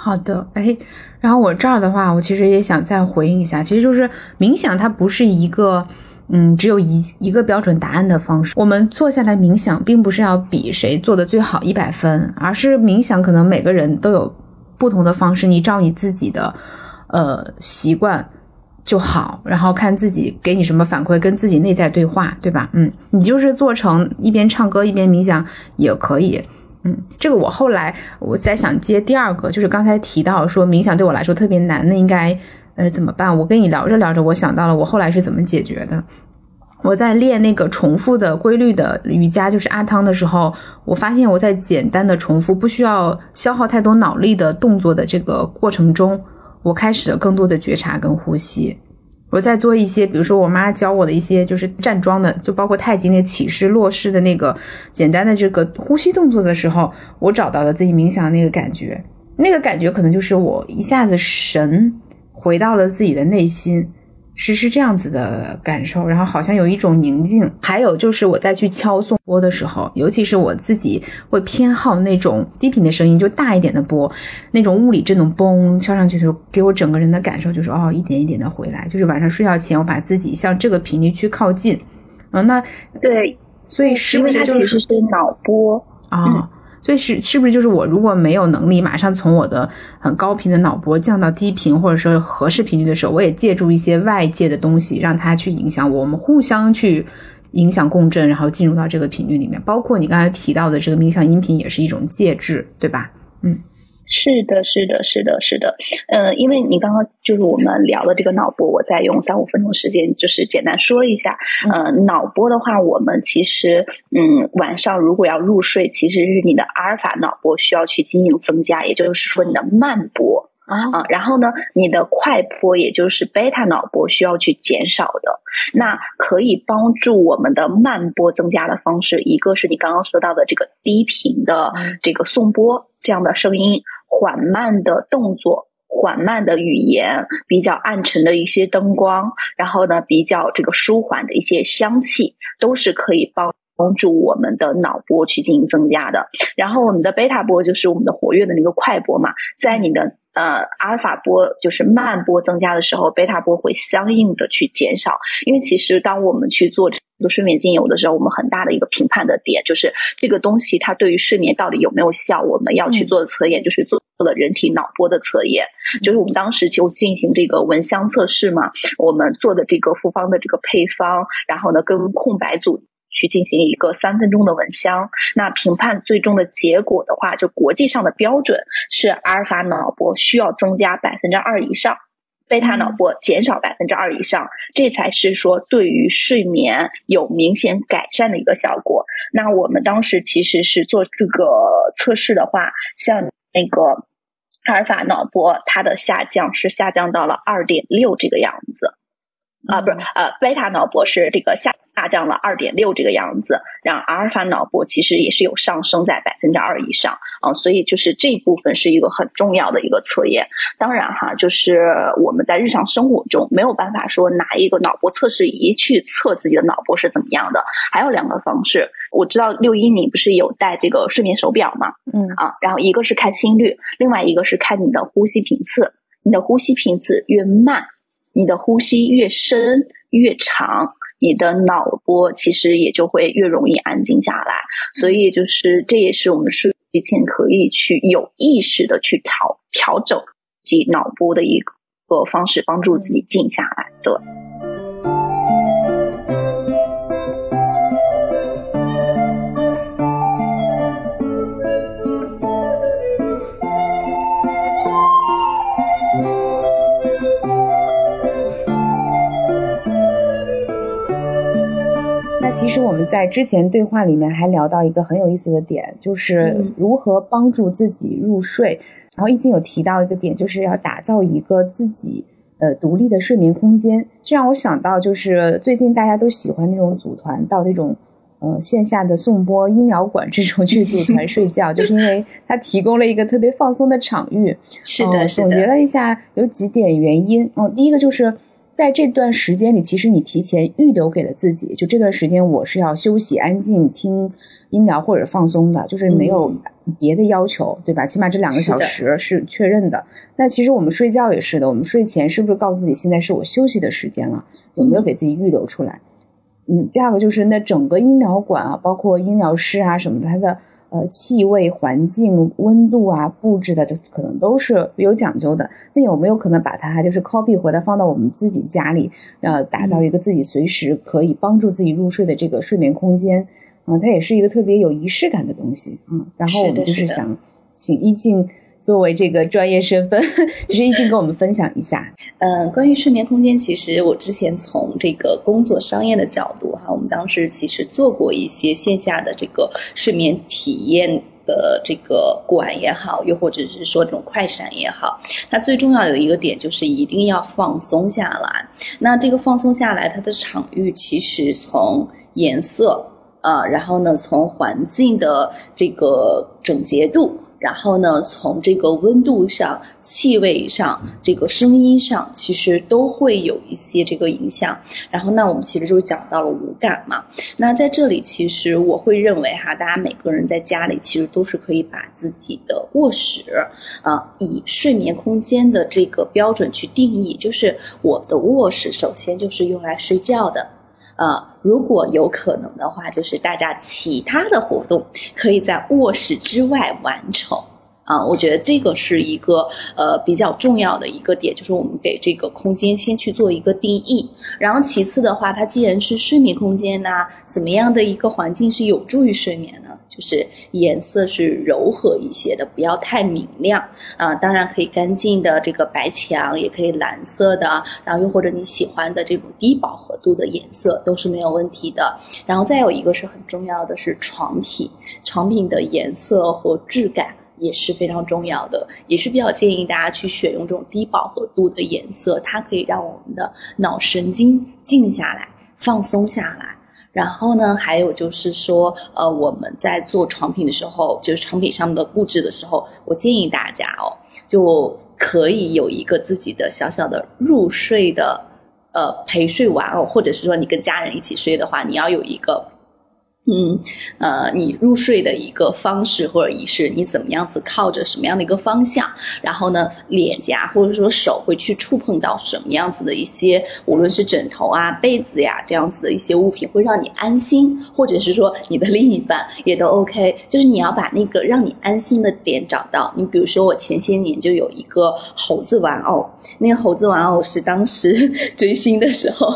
好的，哎，然后我这儿的话，我其实也想再回应一下，其实就是冥想它不是一个，嗯，只有一一个标准答案的方式。我们坐下来冥想，并不是要比谁做的最好一百分，而是冥想可能每个人都有不同的方式，你照你自己的呃习惯就好，然后看自己给你什么反馈，跟自己内在对话，对吧？嗯，你就是做成一边唱歌一边冥想也可以。嗯，这个我后来我在想接第二个，就是刚才提到说冥想对我来说特别难，那应该呃怎么办？我跟你聊着聊着，我想到了我后来是怎么解决的。我在练那个重复的规律的瑜伽，就是阿汤的时候，我发现我在简单的重复，不需要消耗太多脑力的动作的这个过程中，我开始了更多的觉察跟呼吸。我在做一些，比如说我妈教我的一些，就是站桩的，就包括太极那起势落势的那个简单的这个呼吸动作的时候，我找到了自己冥想的那个感觉，那个感觉可能就是我一下子神回到了自己的内心。是是这样子的感受，然后好像有一种宁静。还有就是我在去敲颂钵的时候，尤其是我自己会偏好那种低频的声音，就大一点的钵，那种物理震动，嘣敲上去的时候，给我整个人的感受就是哦，一点一点的回来。就是晚上睡觉前，我把自己向这个频率去靠近。嗯，那对，所以是不是就是脑波啊？所以是是不是就是我如果没有能力马上从我的很高频的脑波降到低频或者说合适频率的时候，我也借助一些外界的东西让它去影响我，我们互相去影响共振，然后进入到这个频率里面。包括你刚才提到的这个冥想音频也是一种介质，对吧？嗯。是的，是的，是的，是的，呃，因为你刚刚就是我们聊了这个脑波，我再用三五分钟时间，就是简单说一下。呃，脑波的话，我们其实，嗯，晚上如果要入睡，其实是你的阿尔法脑波需要去进行增加，也就是说你的慢波啊，然后呢，你的快波，也就是贝塔脑波需要去减少的。那可以帮助我们的慢波增加的方式，一个是你刚刚说到的这个低频的这个送波这样的声音。缓慢的动作，缓慢的语言，比较暗沉的一些灯光，然后呢，比较这个舒缓的一些香气，都是可以帮帮助我们的脑波去进行增加的。然后我们的贝塔波就是我们的活跃的那个快波嘛，在你的。呃，阿尔法波就是慢波增加的时候，贝塔波会相应的去减少。因为其实当我们去做这个睡眠精油的时候，我们很大的一个评判的点就是这个东西它对于睡眠到底有没有效。我们要去做的测验就是做了人体脑波的测验，就是我们当时就进行这个闻香测试嘛。我们做的这个复方的这个配方，然后呢跟空白组。去进行一个三分钟的闻香，那评判最终的结果的话，就国际上的标准是阿尔法脑波需要增加百分之二以上，贝塔脑波减少百分之二以上，这才是说对于睡眠有明显改善的一个效果。那我们当时其实是做这个测试的话，像那个阿尔法脑波，它的下降是下降到了二点六这个样子。啊，不是，呃，贝塔脑波是这个下下降了二点六这个样子，然后阿尔法脑波其实也是有上升在百分之二以上啊，所以就是这一部分是一个很重要的一个测验。当然哈，就是我们在日常生活中没有办法说拿一个脑波测试仪去测自己的脑波是怎么样的，还有两个方式。我知道六一你不是有戴这个睡眠手表吗？嗯啊，然后一个是看心率，另外一个是看你的呼吸频次，你的呼吸频次越慢。你的呼吸越深越长，你的脑波其实也就会越容易安静下来。所以，就是这也是我们睡前可以去有意识的去调调整及脑波的一个方式，帮助自己静下来。对。实我们在之前对话里面还聊到一个很有意思的点，就是如何帮助自己入睡。然后易经有提到一个点，就是要打造一个自己呃独立的睡眠空间。这让我想到，就是最近大家都喜欢那种组团到那种呃线下的颂钵音疗馆这种去组团睡觉，就是因为它提供了一个特别放松的场域。是的，总结了一下有几点原因。嗯，第一个就是。在这段时间里，其实你提前预留给了自己，就这段时间我是要休息、安静听音疗或者放松的，就是没有别的要求，对吧？起码这两个小时是确认的。那其实我们睡觉也是的，我们睡前是不是告诉自己现在是我休息的时间了？有没有给自己预留出来？嗯，第二个就是那整个音疗馆啊，包括音疗师啊什么的，它的。呃，气味、环境、温度啊，布置的这可能都是有讲究的。那有没有可能把它就是 copy 回来放到我们自己家里，呃，打造一个自己随时可以帮助自己入睡的这个睡眠空间？啊，它也是一个特别有仪式感的东西。嗯，然后我们就是想请一静。作为这个专业身份，<laughs> 就是一静跟我们分享一下。嗯，关于睡眠空间，其实我之前从这个工作商业的角度哈，我们当时其实做过一些线下的这个睡眠体验的这个馆也好，又或者是说这种快闪也好，它最重要的一个点就是一定要放松下来。那这个放松下来，它的场域其实从颜色啊，然后呢，从环境的这个整洁度。然后呢，从这个温度上、气味上、这个声音上，其实都会有一些这个影响。然后，那我们其实就讲到了五感嘛。那在这里，其实我会认为哈，大家每个人在家里其实都是可以把自己的卧室啊，以睡眠空间的这个标准去定义，就是我的卧室首先就是用来睡觉的。呃，如果有可能的话，就是大家其他的活动可以在卧室之外完成。啊，我觉得这个是一个呃比较重要的一个点，就是我们给这个空间先去做一个定义。然后其次的话，它既然是睡眠空间呢，怎么样的一个环境是有助于睡眠呢？就是颜色是柔和一些的，不要太明亮啊。当然可以干净的这个白墙，也可以蓝色的，然后又或者你喜欢的这种低饱和度的颜色都是没有问题的。然后再有一个是很重要的是床品，床品的颜色和质感也是非常重要的，也是比较建议大家去选用这种低饱和度的颜色，它可以让我们的脑神经静下来，放松下来。然后呢，还有就是说，呃，我们在做床品的时候，就是床品上的布置的时候，我建议大家哦，就可以有一个自己的小小的入睡的，呃，陪睡玩偶，或者是说你跟家人一起睡的话，你要有一个。嗯，呃，你入睡的一个方式或者仪式，你怎么样子靠着什么样的一个方向，然后呢，脸颊或者说手会去触碰到什么样子的一些，无论是枕头啊、被子呀这样子的一些物品，会让你安心，或者是说你的另一半也都 OK，就是你要把那个让你安心的点找到。你比如说，我前些年就有一个猴子玩偶，那个猴子玩偶是当时 <laughs> 追星的时候，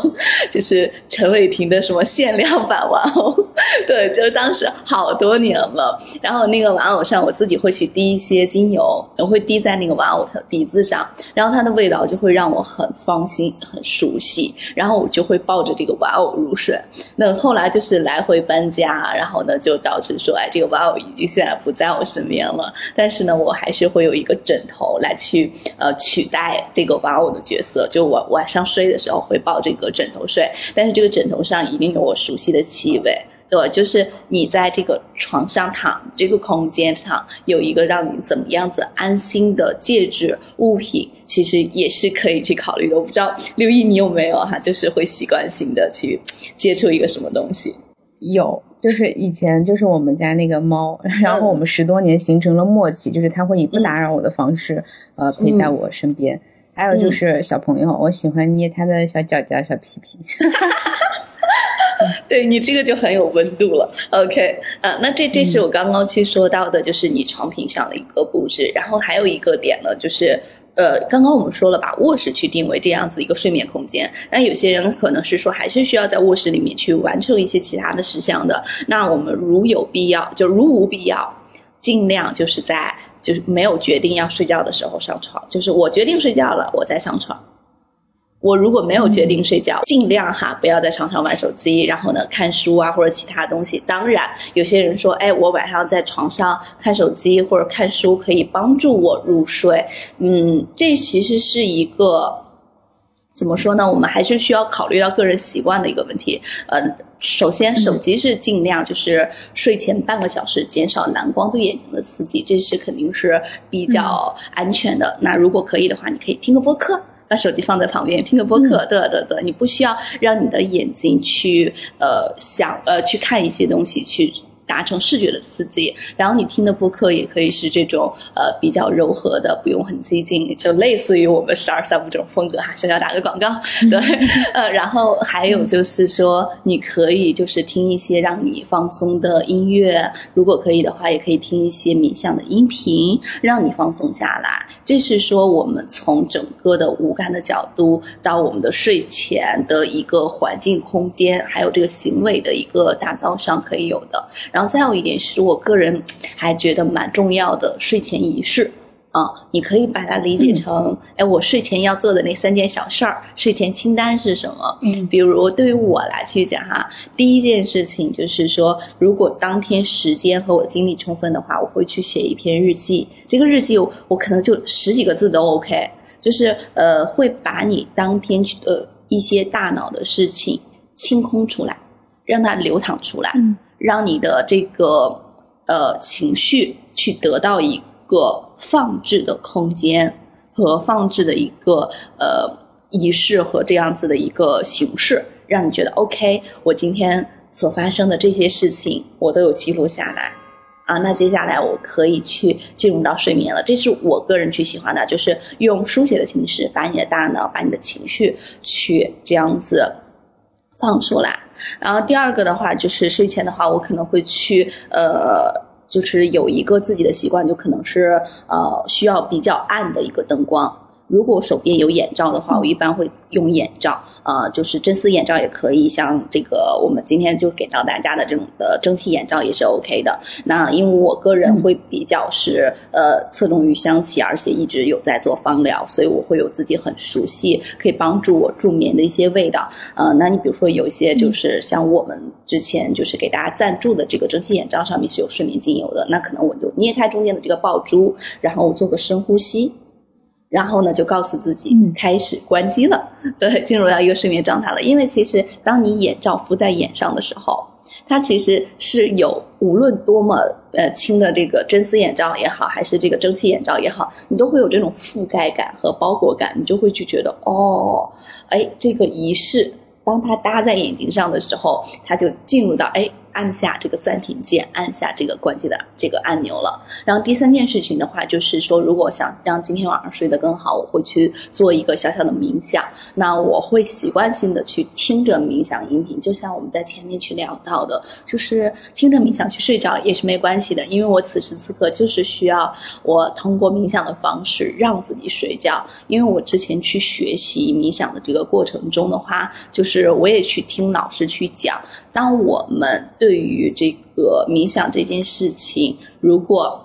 就是陈伟霆的什么限量版玩偶。<laughs> 对，就是当时好多年了，然后那个玩偶上，我自己会去滴一些精油，我会滴在那个玩偶的鼻子上，然后它的味道就会让我很放心、很熟悉，然后我就会抱着这个玩偶入睡。那后来就是来回搬家，然后呢就导致说，哎，这个玩偶已经现在不在我身边了，但是呢，我还是会有一个枕头来去呃取代这个玩偶的角色，就我晚上睡的时候会抱这个枕头睡，但是这个枕头上一定有我熟悉的气味。对，就是你在这个床上躺，这个空间上有一个让你怎么样子安心的戒指物品，其实也是可以去考虑的。我不知道刘毅你有没有哈，就是会习惯性的去接触一个什么东西？有，就是以前就是我们家那个猫，然后我们十多年形成了默契，就是它会以不打扰我的方式，呃，陪在我身边。还有就是小朋友，我喜欢捏他的小脚脚、小屁屁。<laughs> <laughs> 对你这个就很有温度了，OK，啊，那这这是我刚刚去说到的，就是你床品上的一个布置，然后还有一个点呢，就是呃，刚刚我们说了，把卧室去定为这样子一个睡眠空间，那有些人可能是说还是需要在卧室里面去完成一些其他的事项的，那我们如有必要，就如无必要，尽量就是在就是没有决定要睡觉的时候上床，就是我决定睡觉了，我再上床。我如果没有决定睡觉，尽量哈不要在床上玩手机，然后呢看书啊或者其他东西。当然，有些人说，哎，我晚上在床上看手机或者看书可以帮助我入睡。嗯，这其实是一个怎么说呢？我们还是需要考虑到个人习惯的一个问题。呃，首先手机是尽量就是睡前半个小时减少蓝光对眼睛的刺激，这是肯定是比较安全的。那如果可以的话，你可以听个播客。把手机放在旁边听个播客，对对对，你不需要让你的眼睛去呃想呃去看一些东西去。达成视觉的刺激，然后你听的播客也可以是这种呃比较柔和的，不用很激进，就类似于我们十二三五这种风格哈。小小打个广告，<laughs> 对，呃，然后还有就是说，你可以就是听一些让你放松的音乐，如果可以的话，也可以听一些冥想的音频，让你放松下来。这是说我们从整个的五感的角度到我们的睡前的一个环境空间，还有这个行为的一个打造上可以有的。然后再有一点是我个人还觉得蛮重要的睡前仪式啊，你可以把它理解成，哎，我睡前要做的那三件小事儿，睡前清单是什么？嗯，比如对于我来去讲哈，第一件事情就是说，如果当天时间和我精力充分的话，我会去写一篇日记。这个日记我可能就十几个字都 OK，就是呃，会把你当天去的一些大脑的事情清空出来，让它流淌出来。嗯。让你的这个呃情绪去得到一个放置的空间和放置的一个呃仪式和这样子的一个形式，让你觉得 OK，我今天所发生的这些事情我都有记录下来啊，那接下来我可以去进入到睡眠了。这是我个人去喜欢的，就是用书写的形式，把你的大脑、把你的情绪去这样子放出来。然后第二个的话，就是睡前的话，我可能会去呃，就是有一个自己的习惯，就可能是呃需要比较暗的一个灯光。如果手边有眼罩的话，我一般会用眼罩。呃，就是真丝眼罩也可以，像这个我们今天就给到大家的这种的蒸汽眼罩也是 OK 的。那因为我个人会比较是呃侧重于香气，而且一直有在做芳疗，所以我会有自己很熟悉可以帮助我助眠的一些味道。呃，那你比如说有一些就是像我们之前就是给大家赞助的这个蒸汽眼罩上面是有睡眠精油的，那可能我就捏开中间的这个爆珠，然后我做个深呼吸。然后呢，就告诉自己开始关机了，<laughs> 对，进入到一个睡眠状态了。因为其实当你眼罩敷在眼上的时候，它其实是有无论多么呃轻的这个真丝眼罩也好，还是这个蒸汽眼罩也好，你都会有这种覆盖感和包裹感，你就会去觉得哦，哎，这个仪式当它搭在眼睛上的时候，它就进入到哎。按下这个暂停键，按下这个关机的这个按钮了。然后第三件事情的话，就是说，如果想让今天晚上睡得更好，我会去做一个小小的冥想。那我会习惯性的去听着冥想音频，就像我们在前面去聊到的，就是听着冥想去睡着也是没关系的，因为我此时此刻就是需要我通过冥想的方式让自己睡觉。因为我之前去学习冥想的这个过程中的话，就是我也去听老师去讲。当我们对于这个冥想这件事情，如果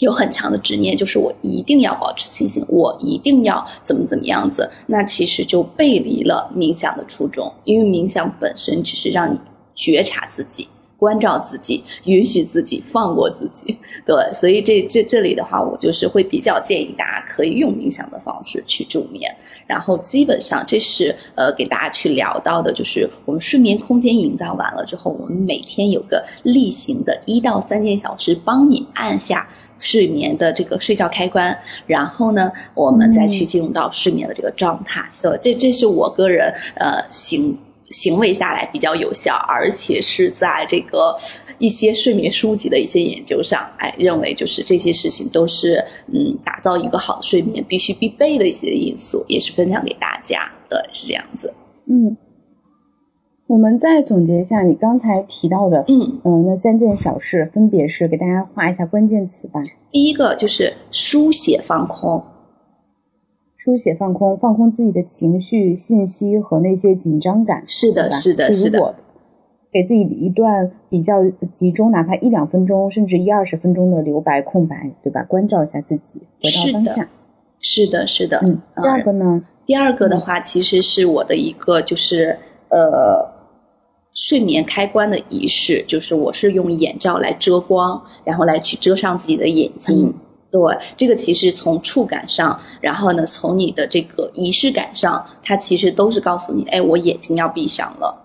有很强的执念，就是我一定要保持清醒，我一定要怎么怎么样子，那其实就背离了冥想的初衷，因为冥想本身只是让你觉察自己。关照自己，允许自己，放过自己，<laughs> 对，所以这这这里的话，我就是会比较建议大家可以用冥想的方式去助眠，然后基本上这是呃给大家去聊到的，就是我们睡眠空间营造完了之后，我们每天有个例行的一到三件小事，帮你按下睡眠的这个睡觉开关，然后呢，我们再去进入到睡眠的这个状态，对，这这是我个人呃行。行为下来比较有效，而且是在这个一些睡眠书籍的一些研究上，哎，认为就是这些事情都是嗯，打造一个好的睡眠必须必备的一些因素，也是分享给大家的，是这样子。嗯，我们再总结一下你刚才提到的，嗯嗯，那三件小事分别是给大家画一下关键词吧。第一个就是书写放空。书写放空，放空自己的情绪、信息和那些紧张感。是的，是的，是的。给自己一段比较集中，哪怕一两分钟，甚至一二十分钟的留白空白，对吧？关照一下自己，回到当下。是的，是的。嗯，第二个呢？第二个的话，其实是我的一个就是呃睡眠开关的仪式，就是我是用眼罩来遮光，然后来去遮上自己的眼睛。对，这个其实从触感上，然后呢，从你的这个仪式感上，它其实都是告诉你，哎，我眼睛要闭上了，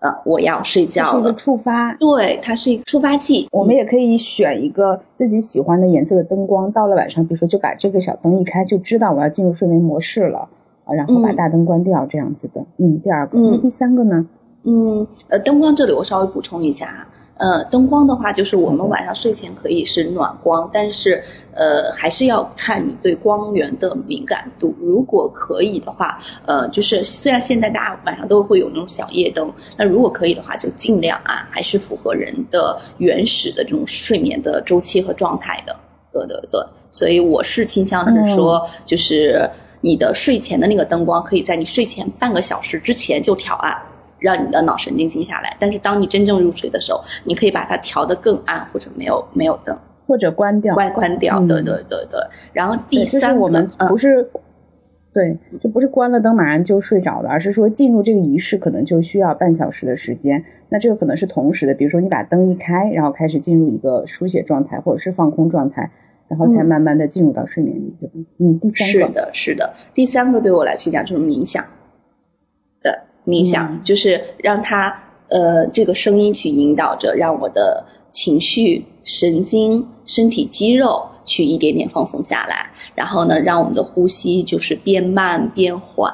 呃，我要睡觉了。是一个触发，对，它是一个触发器。我们也可以选一个自己喜欢的颜色的灯光，到了晚上，比如说就把这个小灯一开，就知道我要进入睡眠模式了。啊，呃，然后把大灯关掉这样子的。嗯，第二个，嗯第三个呢？嗯，呃，灯光这里我稍微补充一下啊，呃，灯光的话，就是我们晚上睡前可以是暖光，但是呃，还是要看你对光源的敏感度。如果可以的话，呃，就是虽然现在大家晚上都会有那种小夜灯，那如果可以的话，就尽量啊，还是符合人的原始的这种睡眠的周期和状态的。对对对，所以我是倾向是说，就是你的睡前的那个灯光，可以在你睡前半个小时之前就调暗。让你的脑神经静下来，但是当你真正入睡的时候，你可以把它调得更暗，或者没有没有灯，或者关掉，关关掉。对对对对。然后第三个，我们不是，对，就不是关了灯马上就睡着了，而是说进入这个仪式可能就需要半小时的时间。那这个可能是同时的，比如说你把灯一开，然后开始进入一个书写状态，或者是放空状态，然后才慢慢的进入到睡眠里，对吧？嗯，第三个是的，是的，第三个对我来去讲就是冥想。冥想就是让它呃这个声音去引导着，让我的情绪、神经、身体肌肉去一点点放松下来，然后呢，让我们的呼吸就是变慢变缓，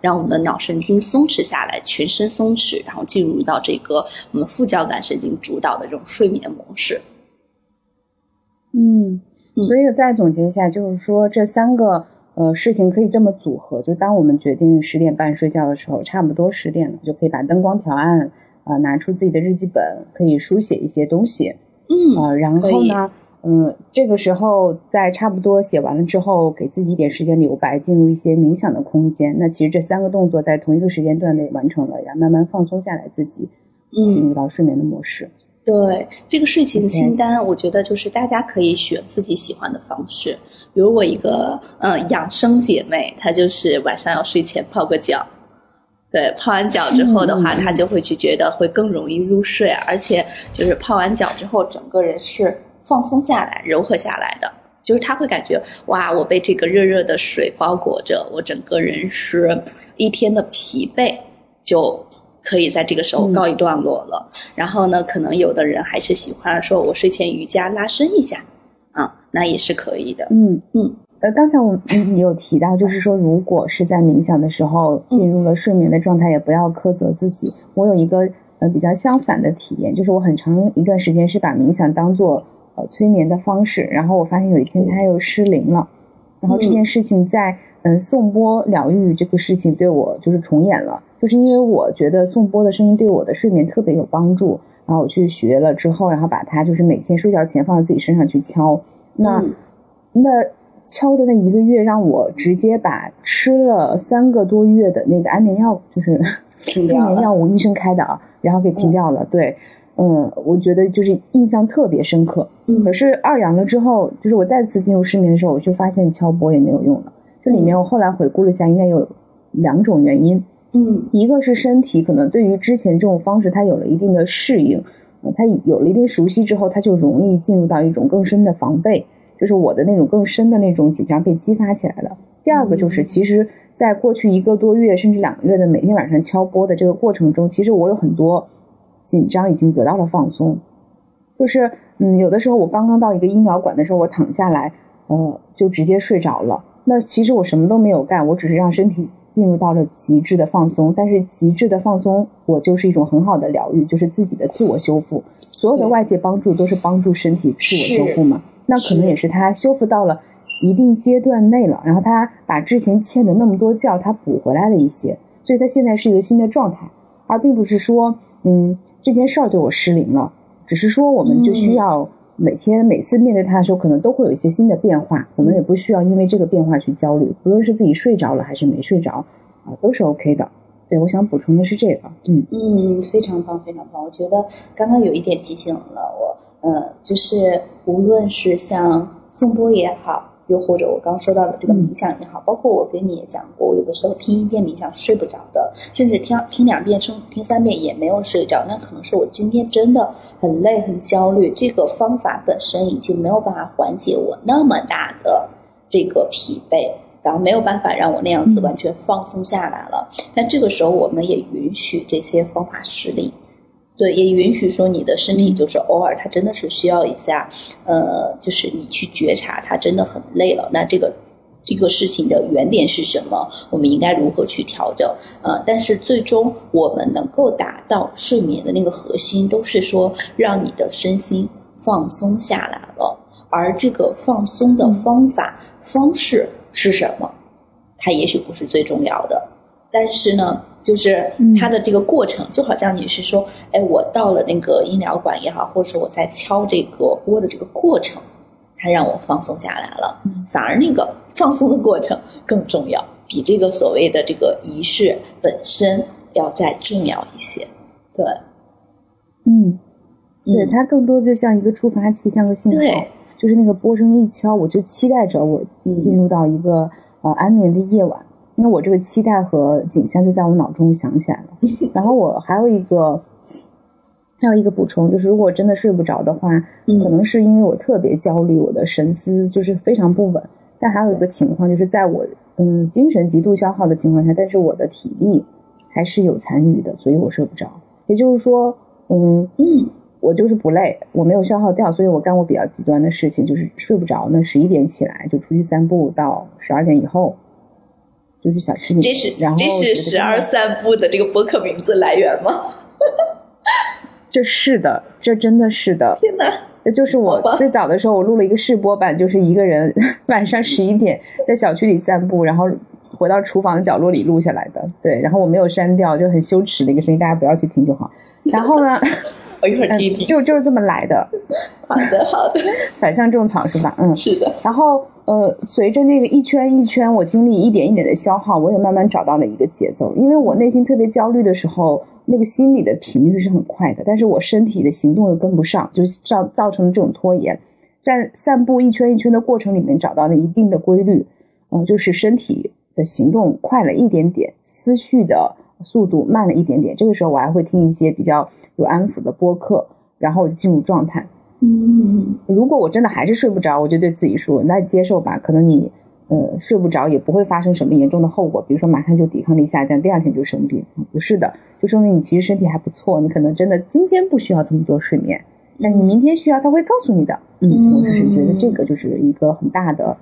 让我们的脑神经松弛下来，全身松弛，然后进入到这个我们副交感神经主导的这种睡眠模式。嗯，所以再总结一下，就是说这三个。呃，事情可以这么组合，就当我们决定十点半睡觉的时候，差不多十点了，就可以把灯光调暗，啊，拿出自己的日记本，可以书写一些东西，嗯，啊，然后呢，嗯，这个时候在差不多写完了之后，给自己一点时间留白，进入一些冥想的空间。那其实这三个动作在同一个时间段内完成了，然后慢慢放松下来，自己进入到睡眠的模式。对，这个睡前清单，我觉得就是大家可以选自己喜欢的方式。比如我一个呃养生姐妹，她就是晚上要睡前泡个脚，对，泡完脚之后的话，她就会去觉得会更容易入睡，而且就是泡完脚之后，整个人是放松下来、柔和下来的，就是她会感觉哇，我被这个热热的水包裹着，我整个人是一天的疲惫就可以在这个时候告一段落了。然后呢，可能有的人还是喜欢说我睡前瑜伽拉伸一下。啊，那也是可以的。嗯嗯，呃，刚才我你有提到，就是说，如果是在冥想的时候进入了睡眠的状态，也不要苛责自己。我有一个呃比较相反的体验，就是我很长一段时间是把冥想当做呃催眠的方式，然后我发现有一天它又失灵了，然后这件事情在嗯颂钵疗愈这个事情对我就是重演了，就是因为我觉得颂钵的声音对我的睡眠特别有帮助。然后我去学了之后，然后把它就是每天睡觉前放在自己身上去敲。那那敲的那一个月，让我直接把吃了三个多月的那个安眠药，就是助 <laughs> 眠药物，医生开的啊，然后给停掉了。对，嗯，我觉得就是印象特别深刻。嗯可是二阳了之后，就是我再次进入失眠的时候，我就发现敲钵也没有用了。这里面我后来回顾了一下，应该有两种原因。嗯，一个是身体可能对于之前这种方式，它有了一定的适应，呃，它有了一定熟悉之后，它就容易进入到一种更深的防备，就是我的那种更深的那种紧张被激发起来了。第二个就是，其实在过去一个多月甚至两个月的每天晚上敲波的这个过程中，其实我有很多紧张已经得到了放松，就是嗯，有的时候我刚刚到一个医疗馆的时候，我躺下来，呃，就直接睡着了。那其实我什么都没有干，我只是让身体。进入到了极致的放松，但是极致的放松，我就是一种很好的疗愈，就是自己的自我修复。所有的外界帮助都是帮助身体自我修复嘛？那可能也是他修复到了一定阶段内了，然后他把之前欠的那么多觉，他补回来了一些，所以他现在是一个新的状态，而并不是说，嗯，这件事儿对我失灵了，只是说我们就需要。每天每次面对他的时候，可能都会有一些新的变化，我们也不需要因为这个变化去焦虑。不论是自己睡着了还是没睡着，啊，都是 OK 的。对，我想补充的是这个。嗯嗯，非常棒，非常棒。我觉得刚刚有一点提醒了我，呃，就是无论是像宋波也好。又或者我刚说到的这个冥想也好，包括我跟你也讲过，我有的时候听一遍冥想睡不着的，甚至听听两遍、听听三遍也没有睡着，那可能是我今天真的很累、很焦虑。这个方法本身已经没有办法缓解我那么大的这个疲惫，然后没有办法让我那样子完全放松下来了。但这个时候，我们也允许这些方法失灵。对，也允许说你的身体就是偶尔，它真的是需要一下，呃，就是你去觉察，它真的很累了。那这个这个事情的原点是什么？我们应该如何去调整？呃，但是最终我们能够达到睡眠的那个核心，都是说让你的身心放松下来了。而这个放松的方法方式是什么？它也许不是最重要的，但是呢，就是它的这个过程，就好像你是说，哎，我到了那个医疗馆也好，或者说我在敲这个钵的这个过程。它让我放松下来了，嗯。反而那个放松的过程更重要，比这个所谓的这个仪式本身要再重要一些。对，嗯，对，它更多就像一个触发器，像个信号，就是那个波声一敲，我就期待着我进入到一个呃安眠的夜晚。那我这个期待和景象就在我脑中想起来了。<laughs> 然后我还有一个。还有一个补充，就是如果真的睡不着的话，可能是因为我特别焦虑，我的神思就是非常不稳。但还有一个情况，就是在我嗯精神极度消耗的情况下，但是我的体力还是有残余的，所以我睡不着。也就是说，嗯嗯，我就是不累，我没有消耗掉，所以我干过比较极端的事情，就是睡不着呢，十一点起来就出去散步，到十二点以后就是小区里。这是然后这是十二散步的这个博客名字来源吗？<laughs> 这是的，这真的是的。天哪！这就是我最早的时候，我录了一个试播版，就是一个人 <laughs> 晚上十一点在小区里散步，然后回到厨房的角落里录下来的。对，然后我没有删掉，就很羞耻的一个声音，大家不要去听就好。然后呢？<laughs> 我一会儿听听。就就是这么来的。<laughs> 好的，好的。<laughs> 反向种草是吧？嗯，是的。然后呃，随着那个一圈一圈，我精力一点一点的消耗，我也慢慢找到了一个节奏。因为我内心特别焦虑的时候。那个心理的频率是很快的，但是我身体的行动又跟不上，就是造造成了这种拖延。在散步一圈一圈的过程里面，找到了一定的规律，嗯，就是身体的行动快了一点点，思绪的速度慢了一点点。这个时候我还会听一些比较有安抚的播客，然后我就进入状态。嗯，如果我真的还是睡不着，我就对自己说：“那接受吧，可能你。”呃，睡不着也不会发生什么严重的后果，比如说马上就抵抗力下降，第二天就生病。不是的，就说明你其实身体还不错，你可能真的今天不需要这么多睡眠，但你明天需要，他会告诉你的。嗯，我就是觉得这个就是一个很大的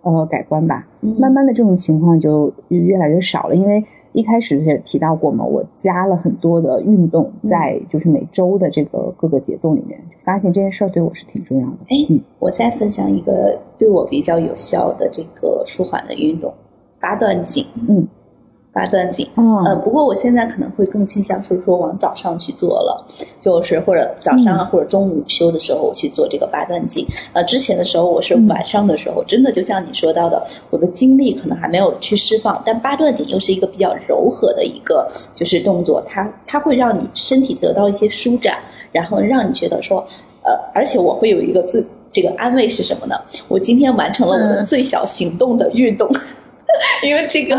呃改观吧。慢慢的这种情况就越来越少了，因为。一开始也提到过嘛，我加了很多的运动在就是每周的这个各个节奏里面，发现这件事儿对我是挺重要的。哎，我再分享一个对我比较有效的这个舒缓的运动，八段锦。嗯。八段锦，呃，不过我现在可能会更倾向是说往早上去做了，就是或者早上啊或者中午休的时候去做这个八段锦。呃，之前的时候我是晚上的时候，真的就像你说到的，我的精力可能还没有去释放，但八段锦又是一个比较柔和的一个就是动作，它它会让你身体得到一些舒展，然后让你觉得说，呃，而且我会有一个最这个安慰是什么呢？我今天完成了我的最小行动的运动。<laughs> 因为这个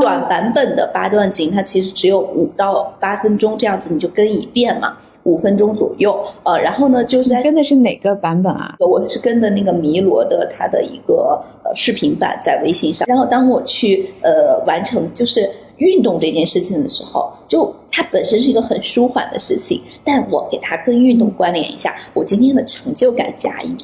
短版本的八段锦，它其实只有五到八分钟这样子，你就跟一遍嘛，五分钟左右。呃，然后呢，就是跟的是哪个版本啊？我是跟的那个弥罗的他的一个呃视频版在微信上。然后当我去呃完成就是运动这件事情的时候，就它本身是一个很舒缓的事情，但我给它跟运动关联一下，我今天的成就感加一。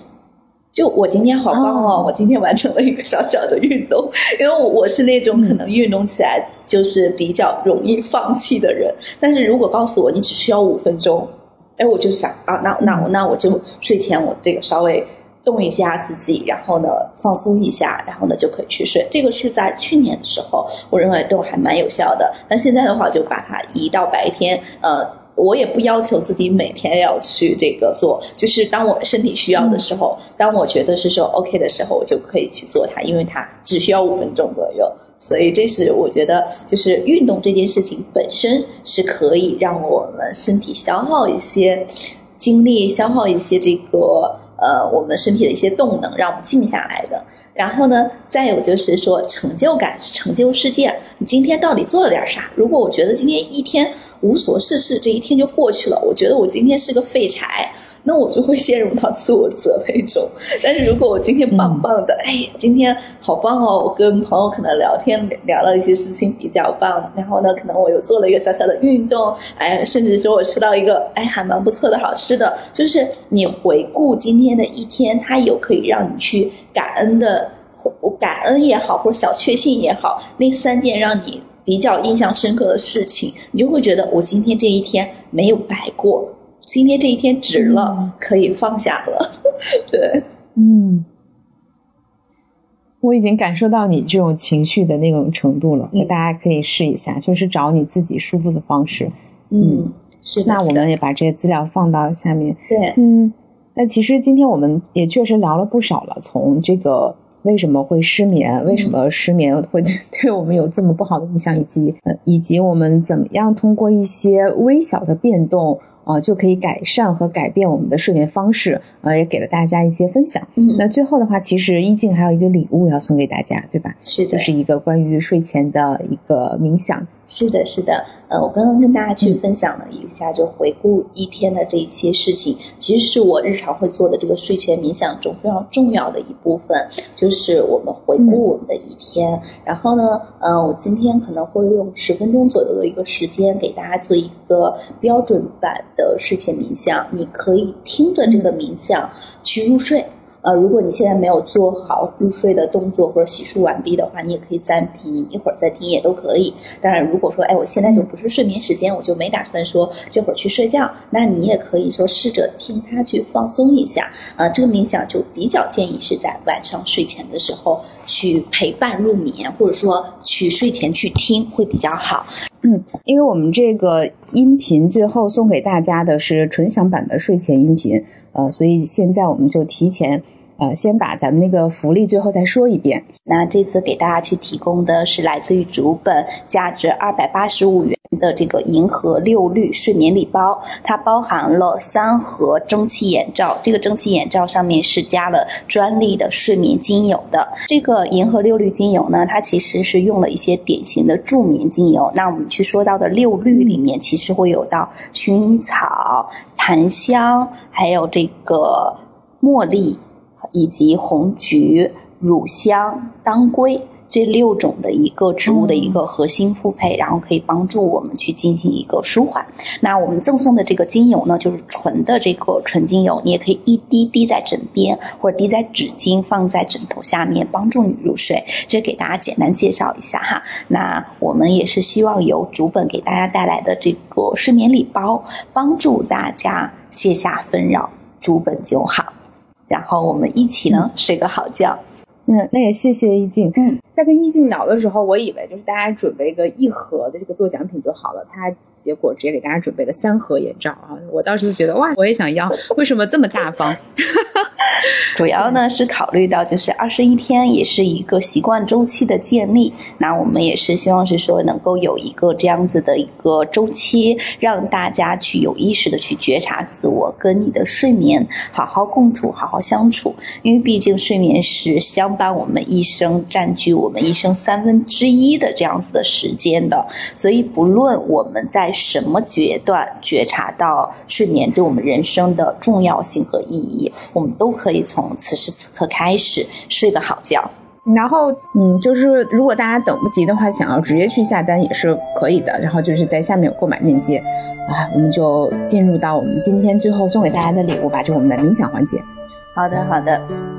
就我今天好棒哦！我今天完成了一个小小的运动，因为我是那种可能运动起来就是比较容易放弃的人。但是如果告诉我你只需要五分钟，哎，我就想啊，那那我那我就睡前我这个稍微动一下自己，然后呢放松一下，然后呢就可以去睡。这个是在去年的时候，我认为都还蛮有效的。那现在的话，就把它移到白天，呃。我也不要求自己每天要去这个做，就是当我身体需要的时候，当我觉得是说 OK 的时候，我就可以去做它，因为它只需要五分钟左右。所以这是我觉得，就是运动这件事情本身是可以让我们身体消耗一些精力，消耗一些这个呃我们身体的一些动能，让我们静下来的。然后呢，再有就是说成就感，成就世界。你今天到底做了点啥？如果我觉得今天一天无所事事，这一天就过去了，我觉得我今天是个废柴。那我就会陷入到自我责备中。但是如果我今天棒棒的，哎，今天好棒哦！我跟朋友可能聊天聊了一些事情比较棒，然后呢，可能我又做了一个小小的运动，哎，甚至说我吃到一个哎还蛮不错的好吃的。就是你回顾今天的一天，它有可以让你去感恩的或感恩也好，或者小确幸也好，那三件让你比较印象深刻的事情，你就会觉得我今天这一天没有白过，今天这一天值了，可以放下了。<laughs> 对，嗯，我已经感受到你这种情绪的那种程度了，大家可以试一下，就是找你自己舒服的方式。嗯，是的。那我们也把这些资料放到下面。对，嗯。那其实今天我们也确实聊了不少了，从这个为什么会失眠，为什么失眠会对我们有这么不好的影响，以及呃，以及我们怎么样通过一些微小的变动。啊，就可以改善和改变我们的睡眠方式，呃，也给了大家一些分享。嗯，那最后的话，其实一静还有一个礼物要送给大家，对吧？是的，就是一个关于睡前的一个冥想。是的，是的。呃，我刚刚跟大家去分享了一下，就回顾一天的这一些事情，其实是我日常会做的这个睡前冥想中非常重要的一部分，就是我们回顾我们的一天。然后呢，呃，我今天可能会用十分钟左右的一个时间，给大家做一个标准版。的睡前冥想，你可以听着这个冥想去入睡。呃，如果你现在没有做好入睡的动作或者洗漱完毕的话，你也可以暂停，一会儿再听也都可以。当然，如果说哎，我现在就不是睡眠时间，我就没打算说这会儿去睡觉，那你也可以说试着听它去放松一下。啊，这个冥想就比较建议是在晚上睡前的时候去陪伴入眠，或者说去睡前去听会比较好。嗯，因为我们这个音频最后送给大家的是纯享版的睡前音频，呃，所以现在我们就提前，呃，先把咱们那个福利最后再说一遍。那这次给大家去提供的是来自于主本，价值二百八十五元。的这个银河六绿睡眠礼包，它包含了三盒蒸汽眼罩，这个蒸汽眼罩上面是加了专利的睡眠精油的。这个银河六绿精油呢，它其实是用了一些典型的助眠精油。那我们去说到的六绿里面，其实会有到薰衣草、檀香，还有这个茉莉，以及红菊、乳香、当归。这六种的一个植物的一个核心复配，然后可以帮助我们去进行一个舒缓。那我们赠送的这个精油呢，就是纯的这个纯精油，你也可以一滴滴在枕边，或者滴在纸巾放在枕头下面，帮助你入睡。这给大家简单介绍一下哈。那我们也是希望由主本给大家带来的这个睡眠礼包，帮助大家卸下纷扰，主本就好。然后我们一起呢睡个好觉。嗯，那也谢谢易静。嗯，在跟易静聊的时候，我以为就是大家准备个一盒的这个做奖品就好了，他结果直接给大家准备了三盒眼罩啊！我当时就觉得哇，我也想要，为什么这么大方？<laughs> 主要呢是考虑到就是二十一天也是一个习惯周期的建立，那我们也是希望是说能够有一个这样子的一个周期，让大家去有意识的去觉察自我，跟你的睡眠好好共处，好好相处，因为毕竟睡眠是相。伴我们一生占据我们一生三分之一的这样子的时间的，所以不论我们在什么阶段觉察到睡眠对我们人生的重要性和意义，我们都可以从此时此刻开始睡个好觉。然后，嗯，就是如果大家等不及的话，想要直接去下单也是可以的。然后就是在下面有购买链接啊，我们就进入到我们今天最后送给大家的礼物吧，就我们的冥想环节。好的，好的。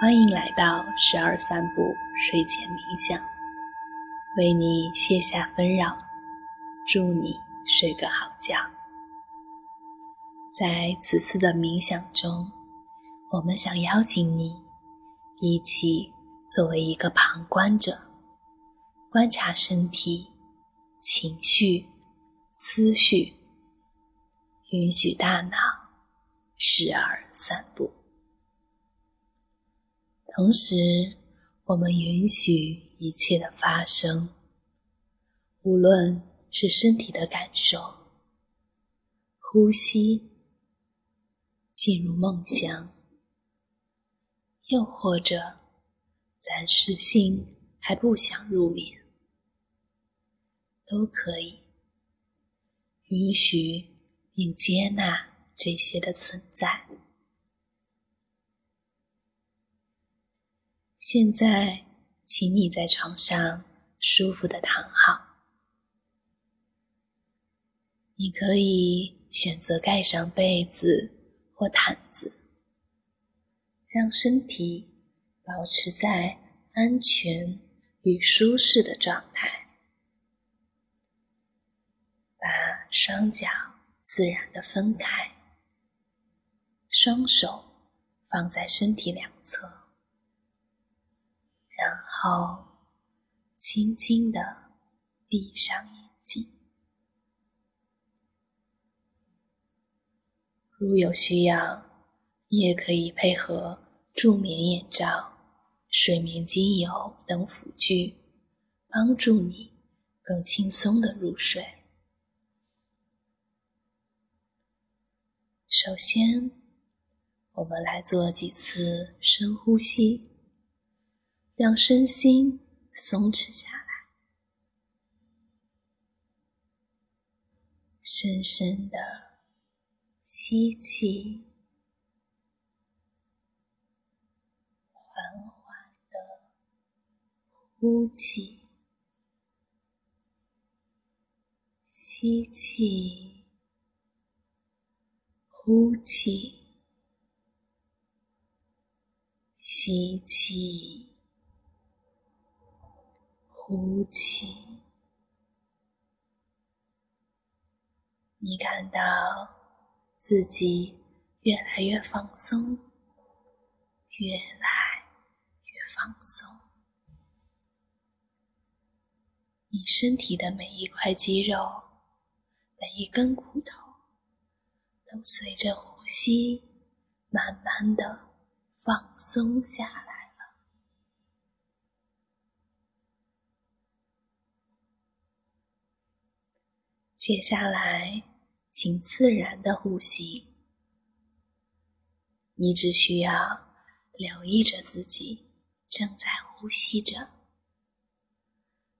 欢迎来到十二散步睡前冥想，为你卸下纷扰，祝你睡个好觉。在此次的冥想中，我们想邀请你一起作为一个旁观者，观察身体、情绪、思绪，允许大脑时而散步。同时，我们允许一切的发生，无论是身体的感受、呼吸、进入梦乡，又或者暂时性还不想入眠，都可以允许并接纳这些的存在。现在，请你在床上舒服的躺好。你可以选择盖上被子或毯子，让身体保持在安全与舒适的状态。把双脚自然的分开，双手放在身体两侧，然后轻轻的闭上眼睛。如有需要，你也可以配合助眠眼罩、睡眠精油等辅具，帮助你更轻松的入睡。首先，我们来做几次深呼吸，让身心松弛下来，深深的。吸气，缓缓的呼气，吸气，呼气，吸气，呼气。你感到。自己越来越放松，越来越放松。你身体的每一块肌肉、每一根骨头，都随着呼吸慢慢的放松下来接下来。请自然的呼吸，你只需要留意着自己正在呼吸着，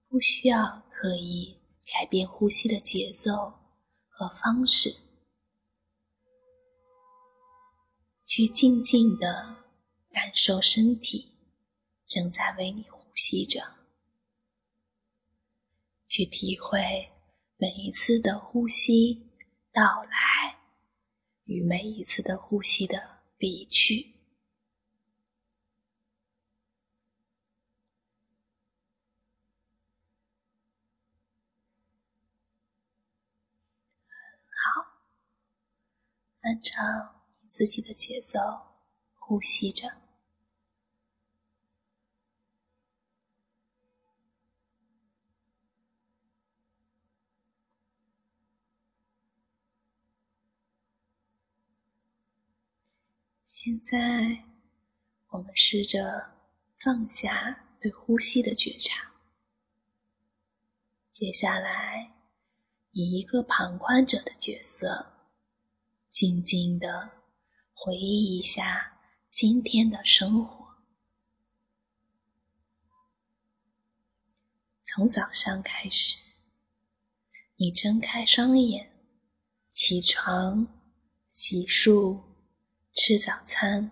不需要刻意改变呼吸的节奏和方式，去静静的感受身体正在为你呼吸着，去体会每一次的呼吸。到来与每一次的呼吸的离去，好，按照你自己的节奏呼吸着。现在，我们试着放下对呼吸的觉察。接下来，以一个旁观者的角色，静静的回忆一下今天的生活。从早上开始，你睁开双眼，起床，洗漱。吃早餐，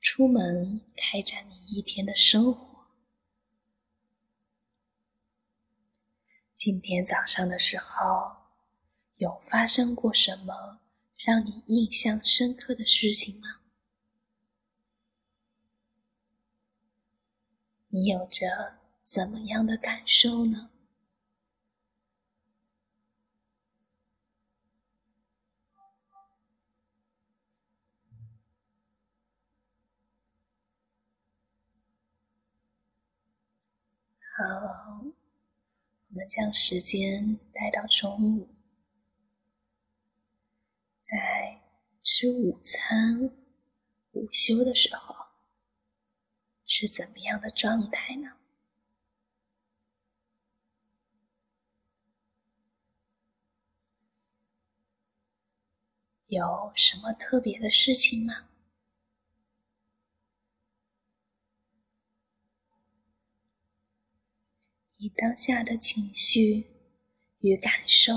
出门开展你一天的生活。今天早上的时候，有发生过什么让你印象深刻的事情吗？你有着怎么样的感受呢？好，我们将时间带到中午，在吃午餐、午休的时候，是怎么样的状态呢？有什么特别的事情吗？你当下的情绪与感受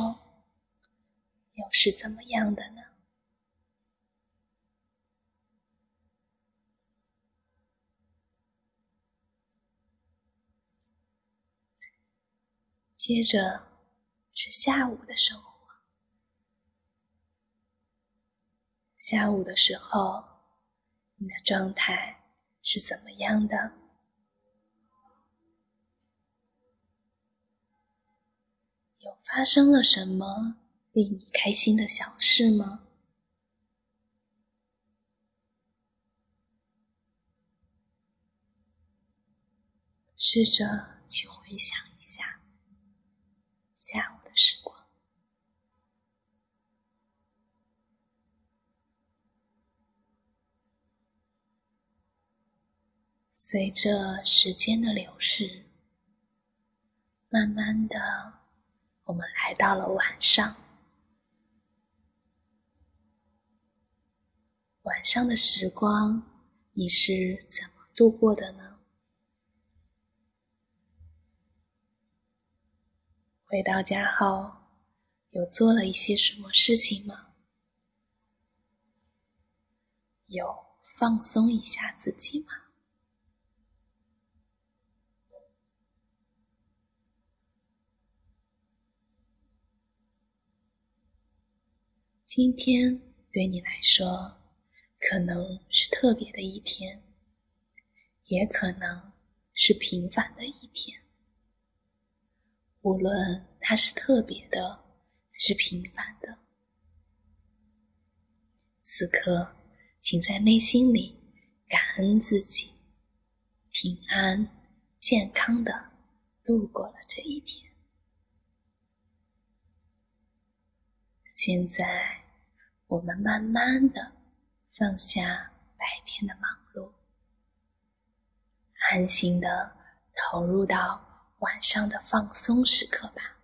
又是怎么样的呢？接着，是下午的生活。下午的时候，你的状态是怎么样的？有发生了什么令你开心的小事吗？试着去回想一下下午的时光。随着时间的流逝，慢慢的，我们来到了晚上。晚上的时光，你是怎么度过的呢？回到家后，有做了一些什么事情吗？有放松一下自己吗？今天对你来说，可能是特别的一天，也可能是平凡的一天。无论它是特别的，还是平凡的，此刻，请在内心里感恩自己，平安健康的度过了这一天。现在，我们慢慢的放下白天的忙碌，安心的投入到。晚上的放松时刻吧。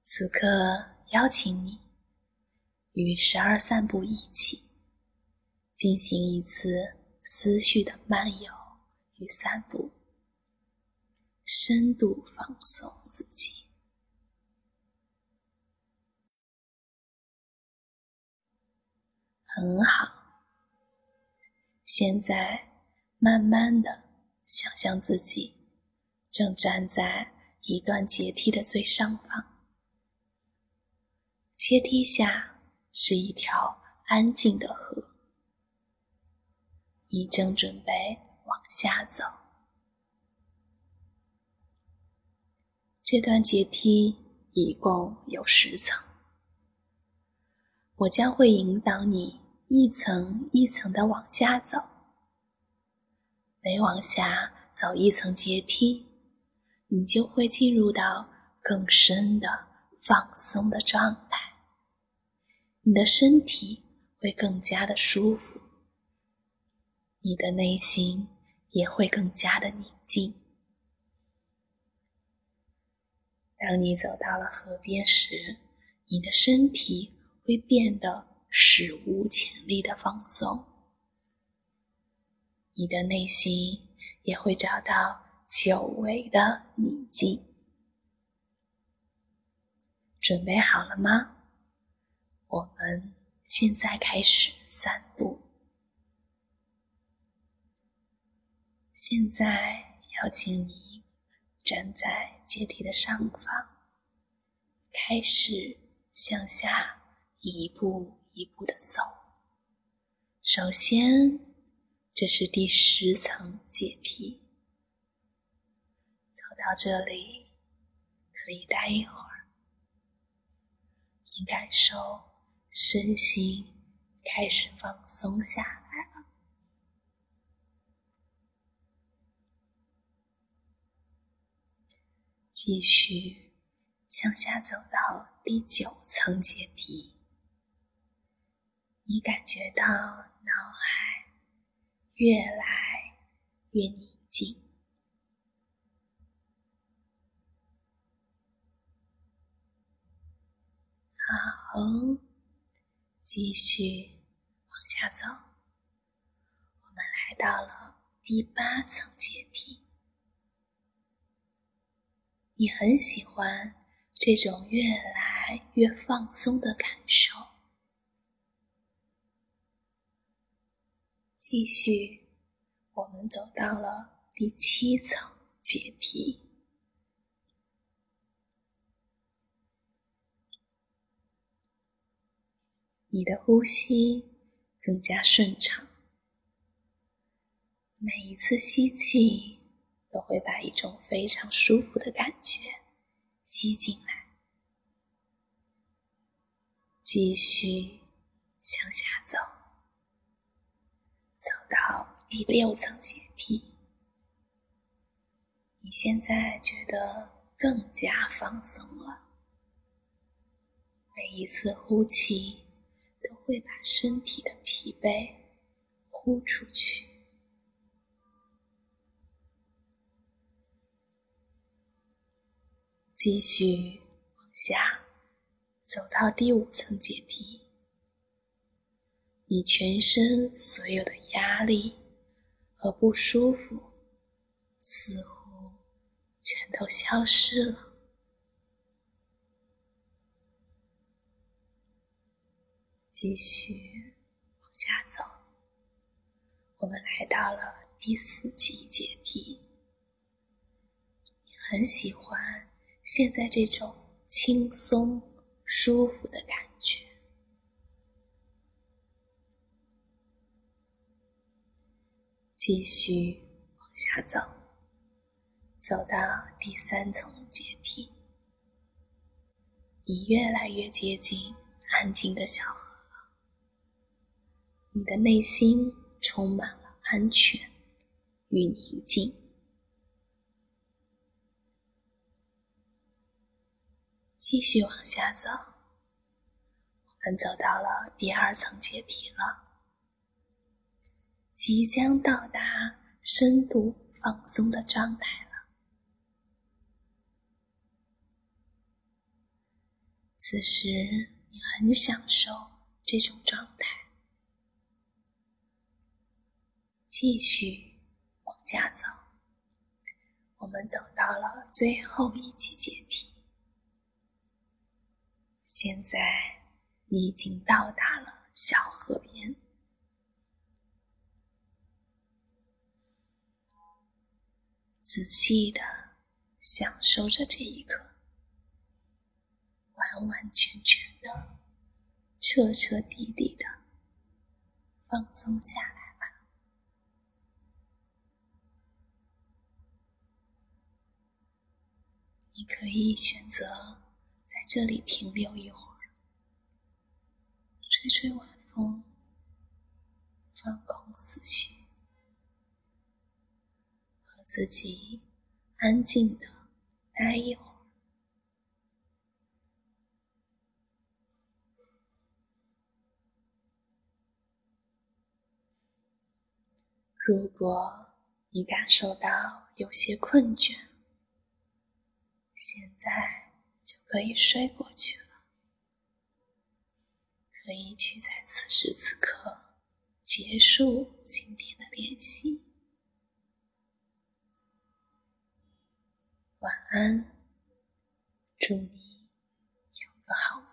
此刻，邀请你与十二散步一起，进行一次思绪的漫游与散步，深度放松自己。很好。现在，慢慢的想象自己正站在一段阶梯的最上方，阶梯下是一条安静的河，你正准备往下走。这段阶梯一共有十层，我将会引导你。一层一层的往下走，每往下走一层阶梯，你就会进入到更深的放松的状态。你的身体会更加的舒服，你的内心也会更加的宁静。当你走到了河边时，你的身体会变得。史无前例的放松，你的内心也会找到久违的宁静。准备好了吗？我们现在开始散步。现在邀请你站在阶梯的上方，开始向下一步。一步的走。首先，这是第十层阶梯。走到这里，可以待一会儿。你感受身心开始放松下继续向下走到第九层阶梯。你感觉到脑海越来越宁静，好，继续往下走。我们来到了第八层阶梯，你很喜欢这种越来越放松的感受。继续我们走到了第七层阶梯。你的呼吸更加顺畅，每一次吸气都会把一种非常舒服的感觉吸进来。继续向下走，走到第六层阶梯。你现在觉得更加放松了，每一次呼气都。会把身体的疲惫呼出去，继续往下走到第五层阶梯。你全身所有的压力和不舒服似乎全都消失了。继续往下走，我们来到了第四级阶梯。你很喜欢现在这种轻松、舒服的感觉。继续往下走，走到第三层阶梯，你越来越接近安静的小河了。你的内心充满了安全与宁静。继续往下走，我们走到了第二层阶梯了，即将到达深度放松的状态了。此时，你很享受这种状态。继续往下走，我们走到了最后一级阶梯。现在你已经到达了小河边，仔细的享受着这一刻，完完全全的、彻彻底底的放松下来吧。你可以选择这里停留一会儿，吹吹晚风，放空思绪，和自己安静的待一会儿。如果你感受到有些困倦，现在可以睡过去了，可以去在此时此刻结束今天的练习。晚安，祝你有个好。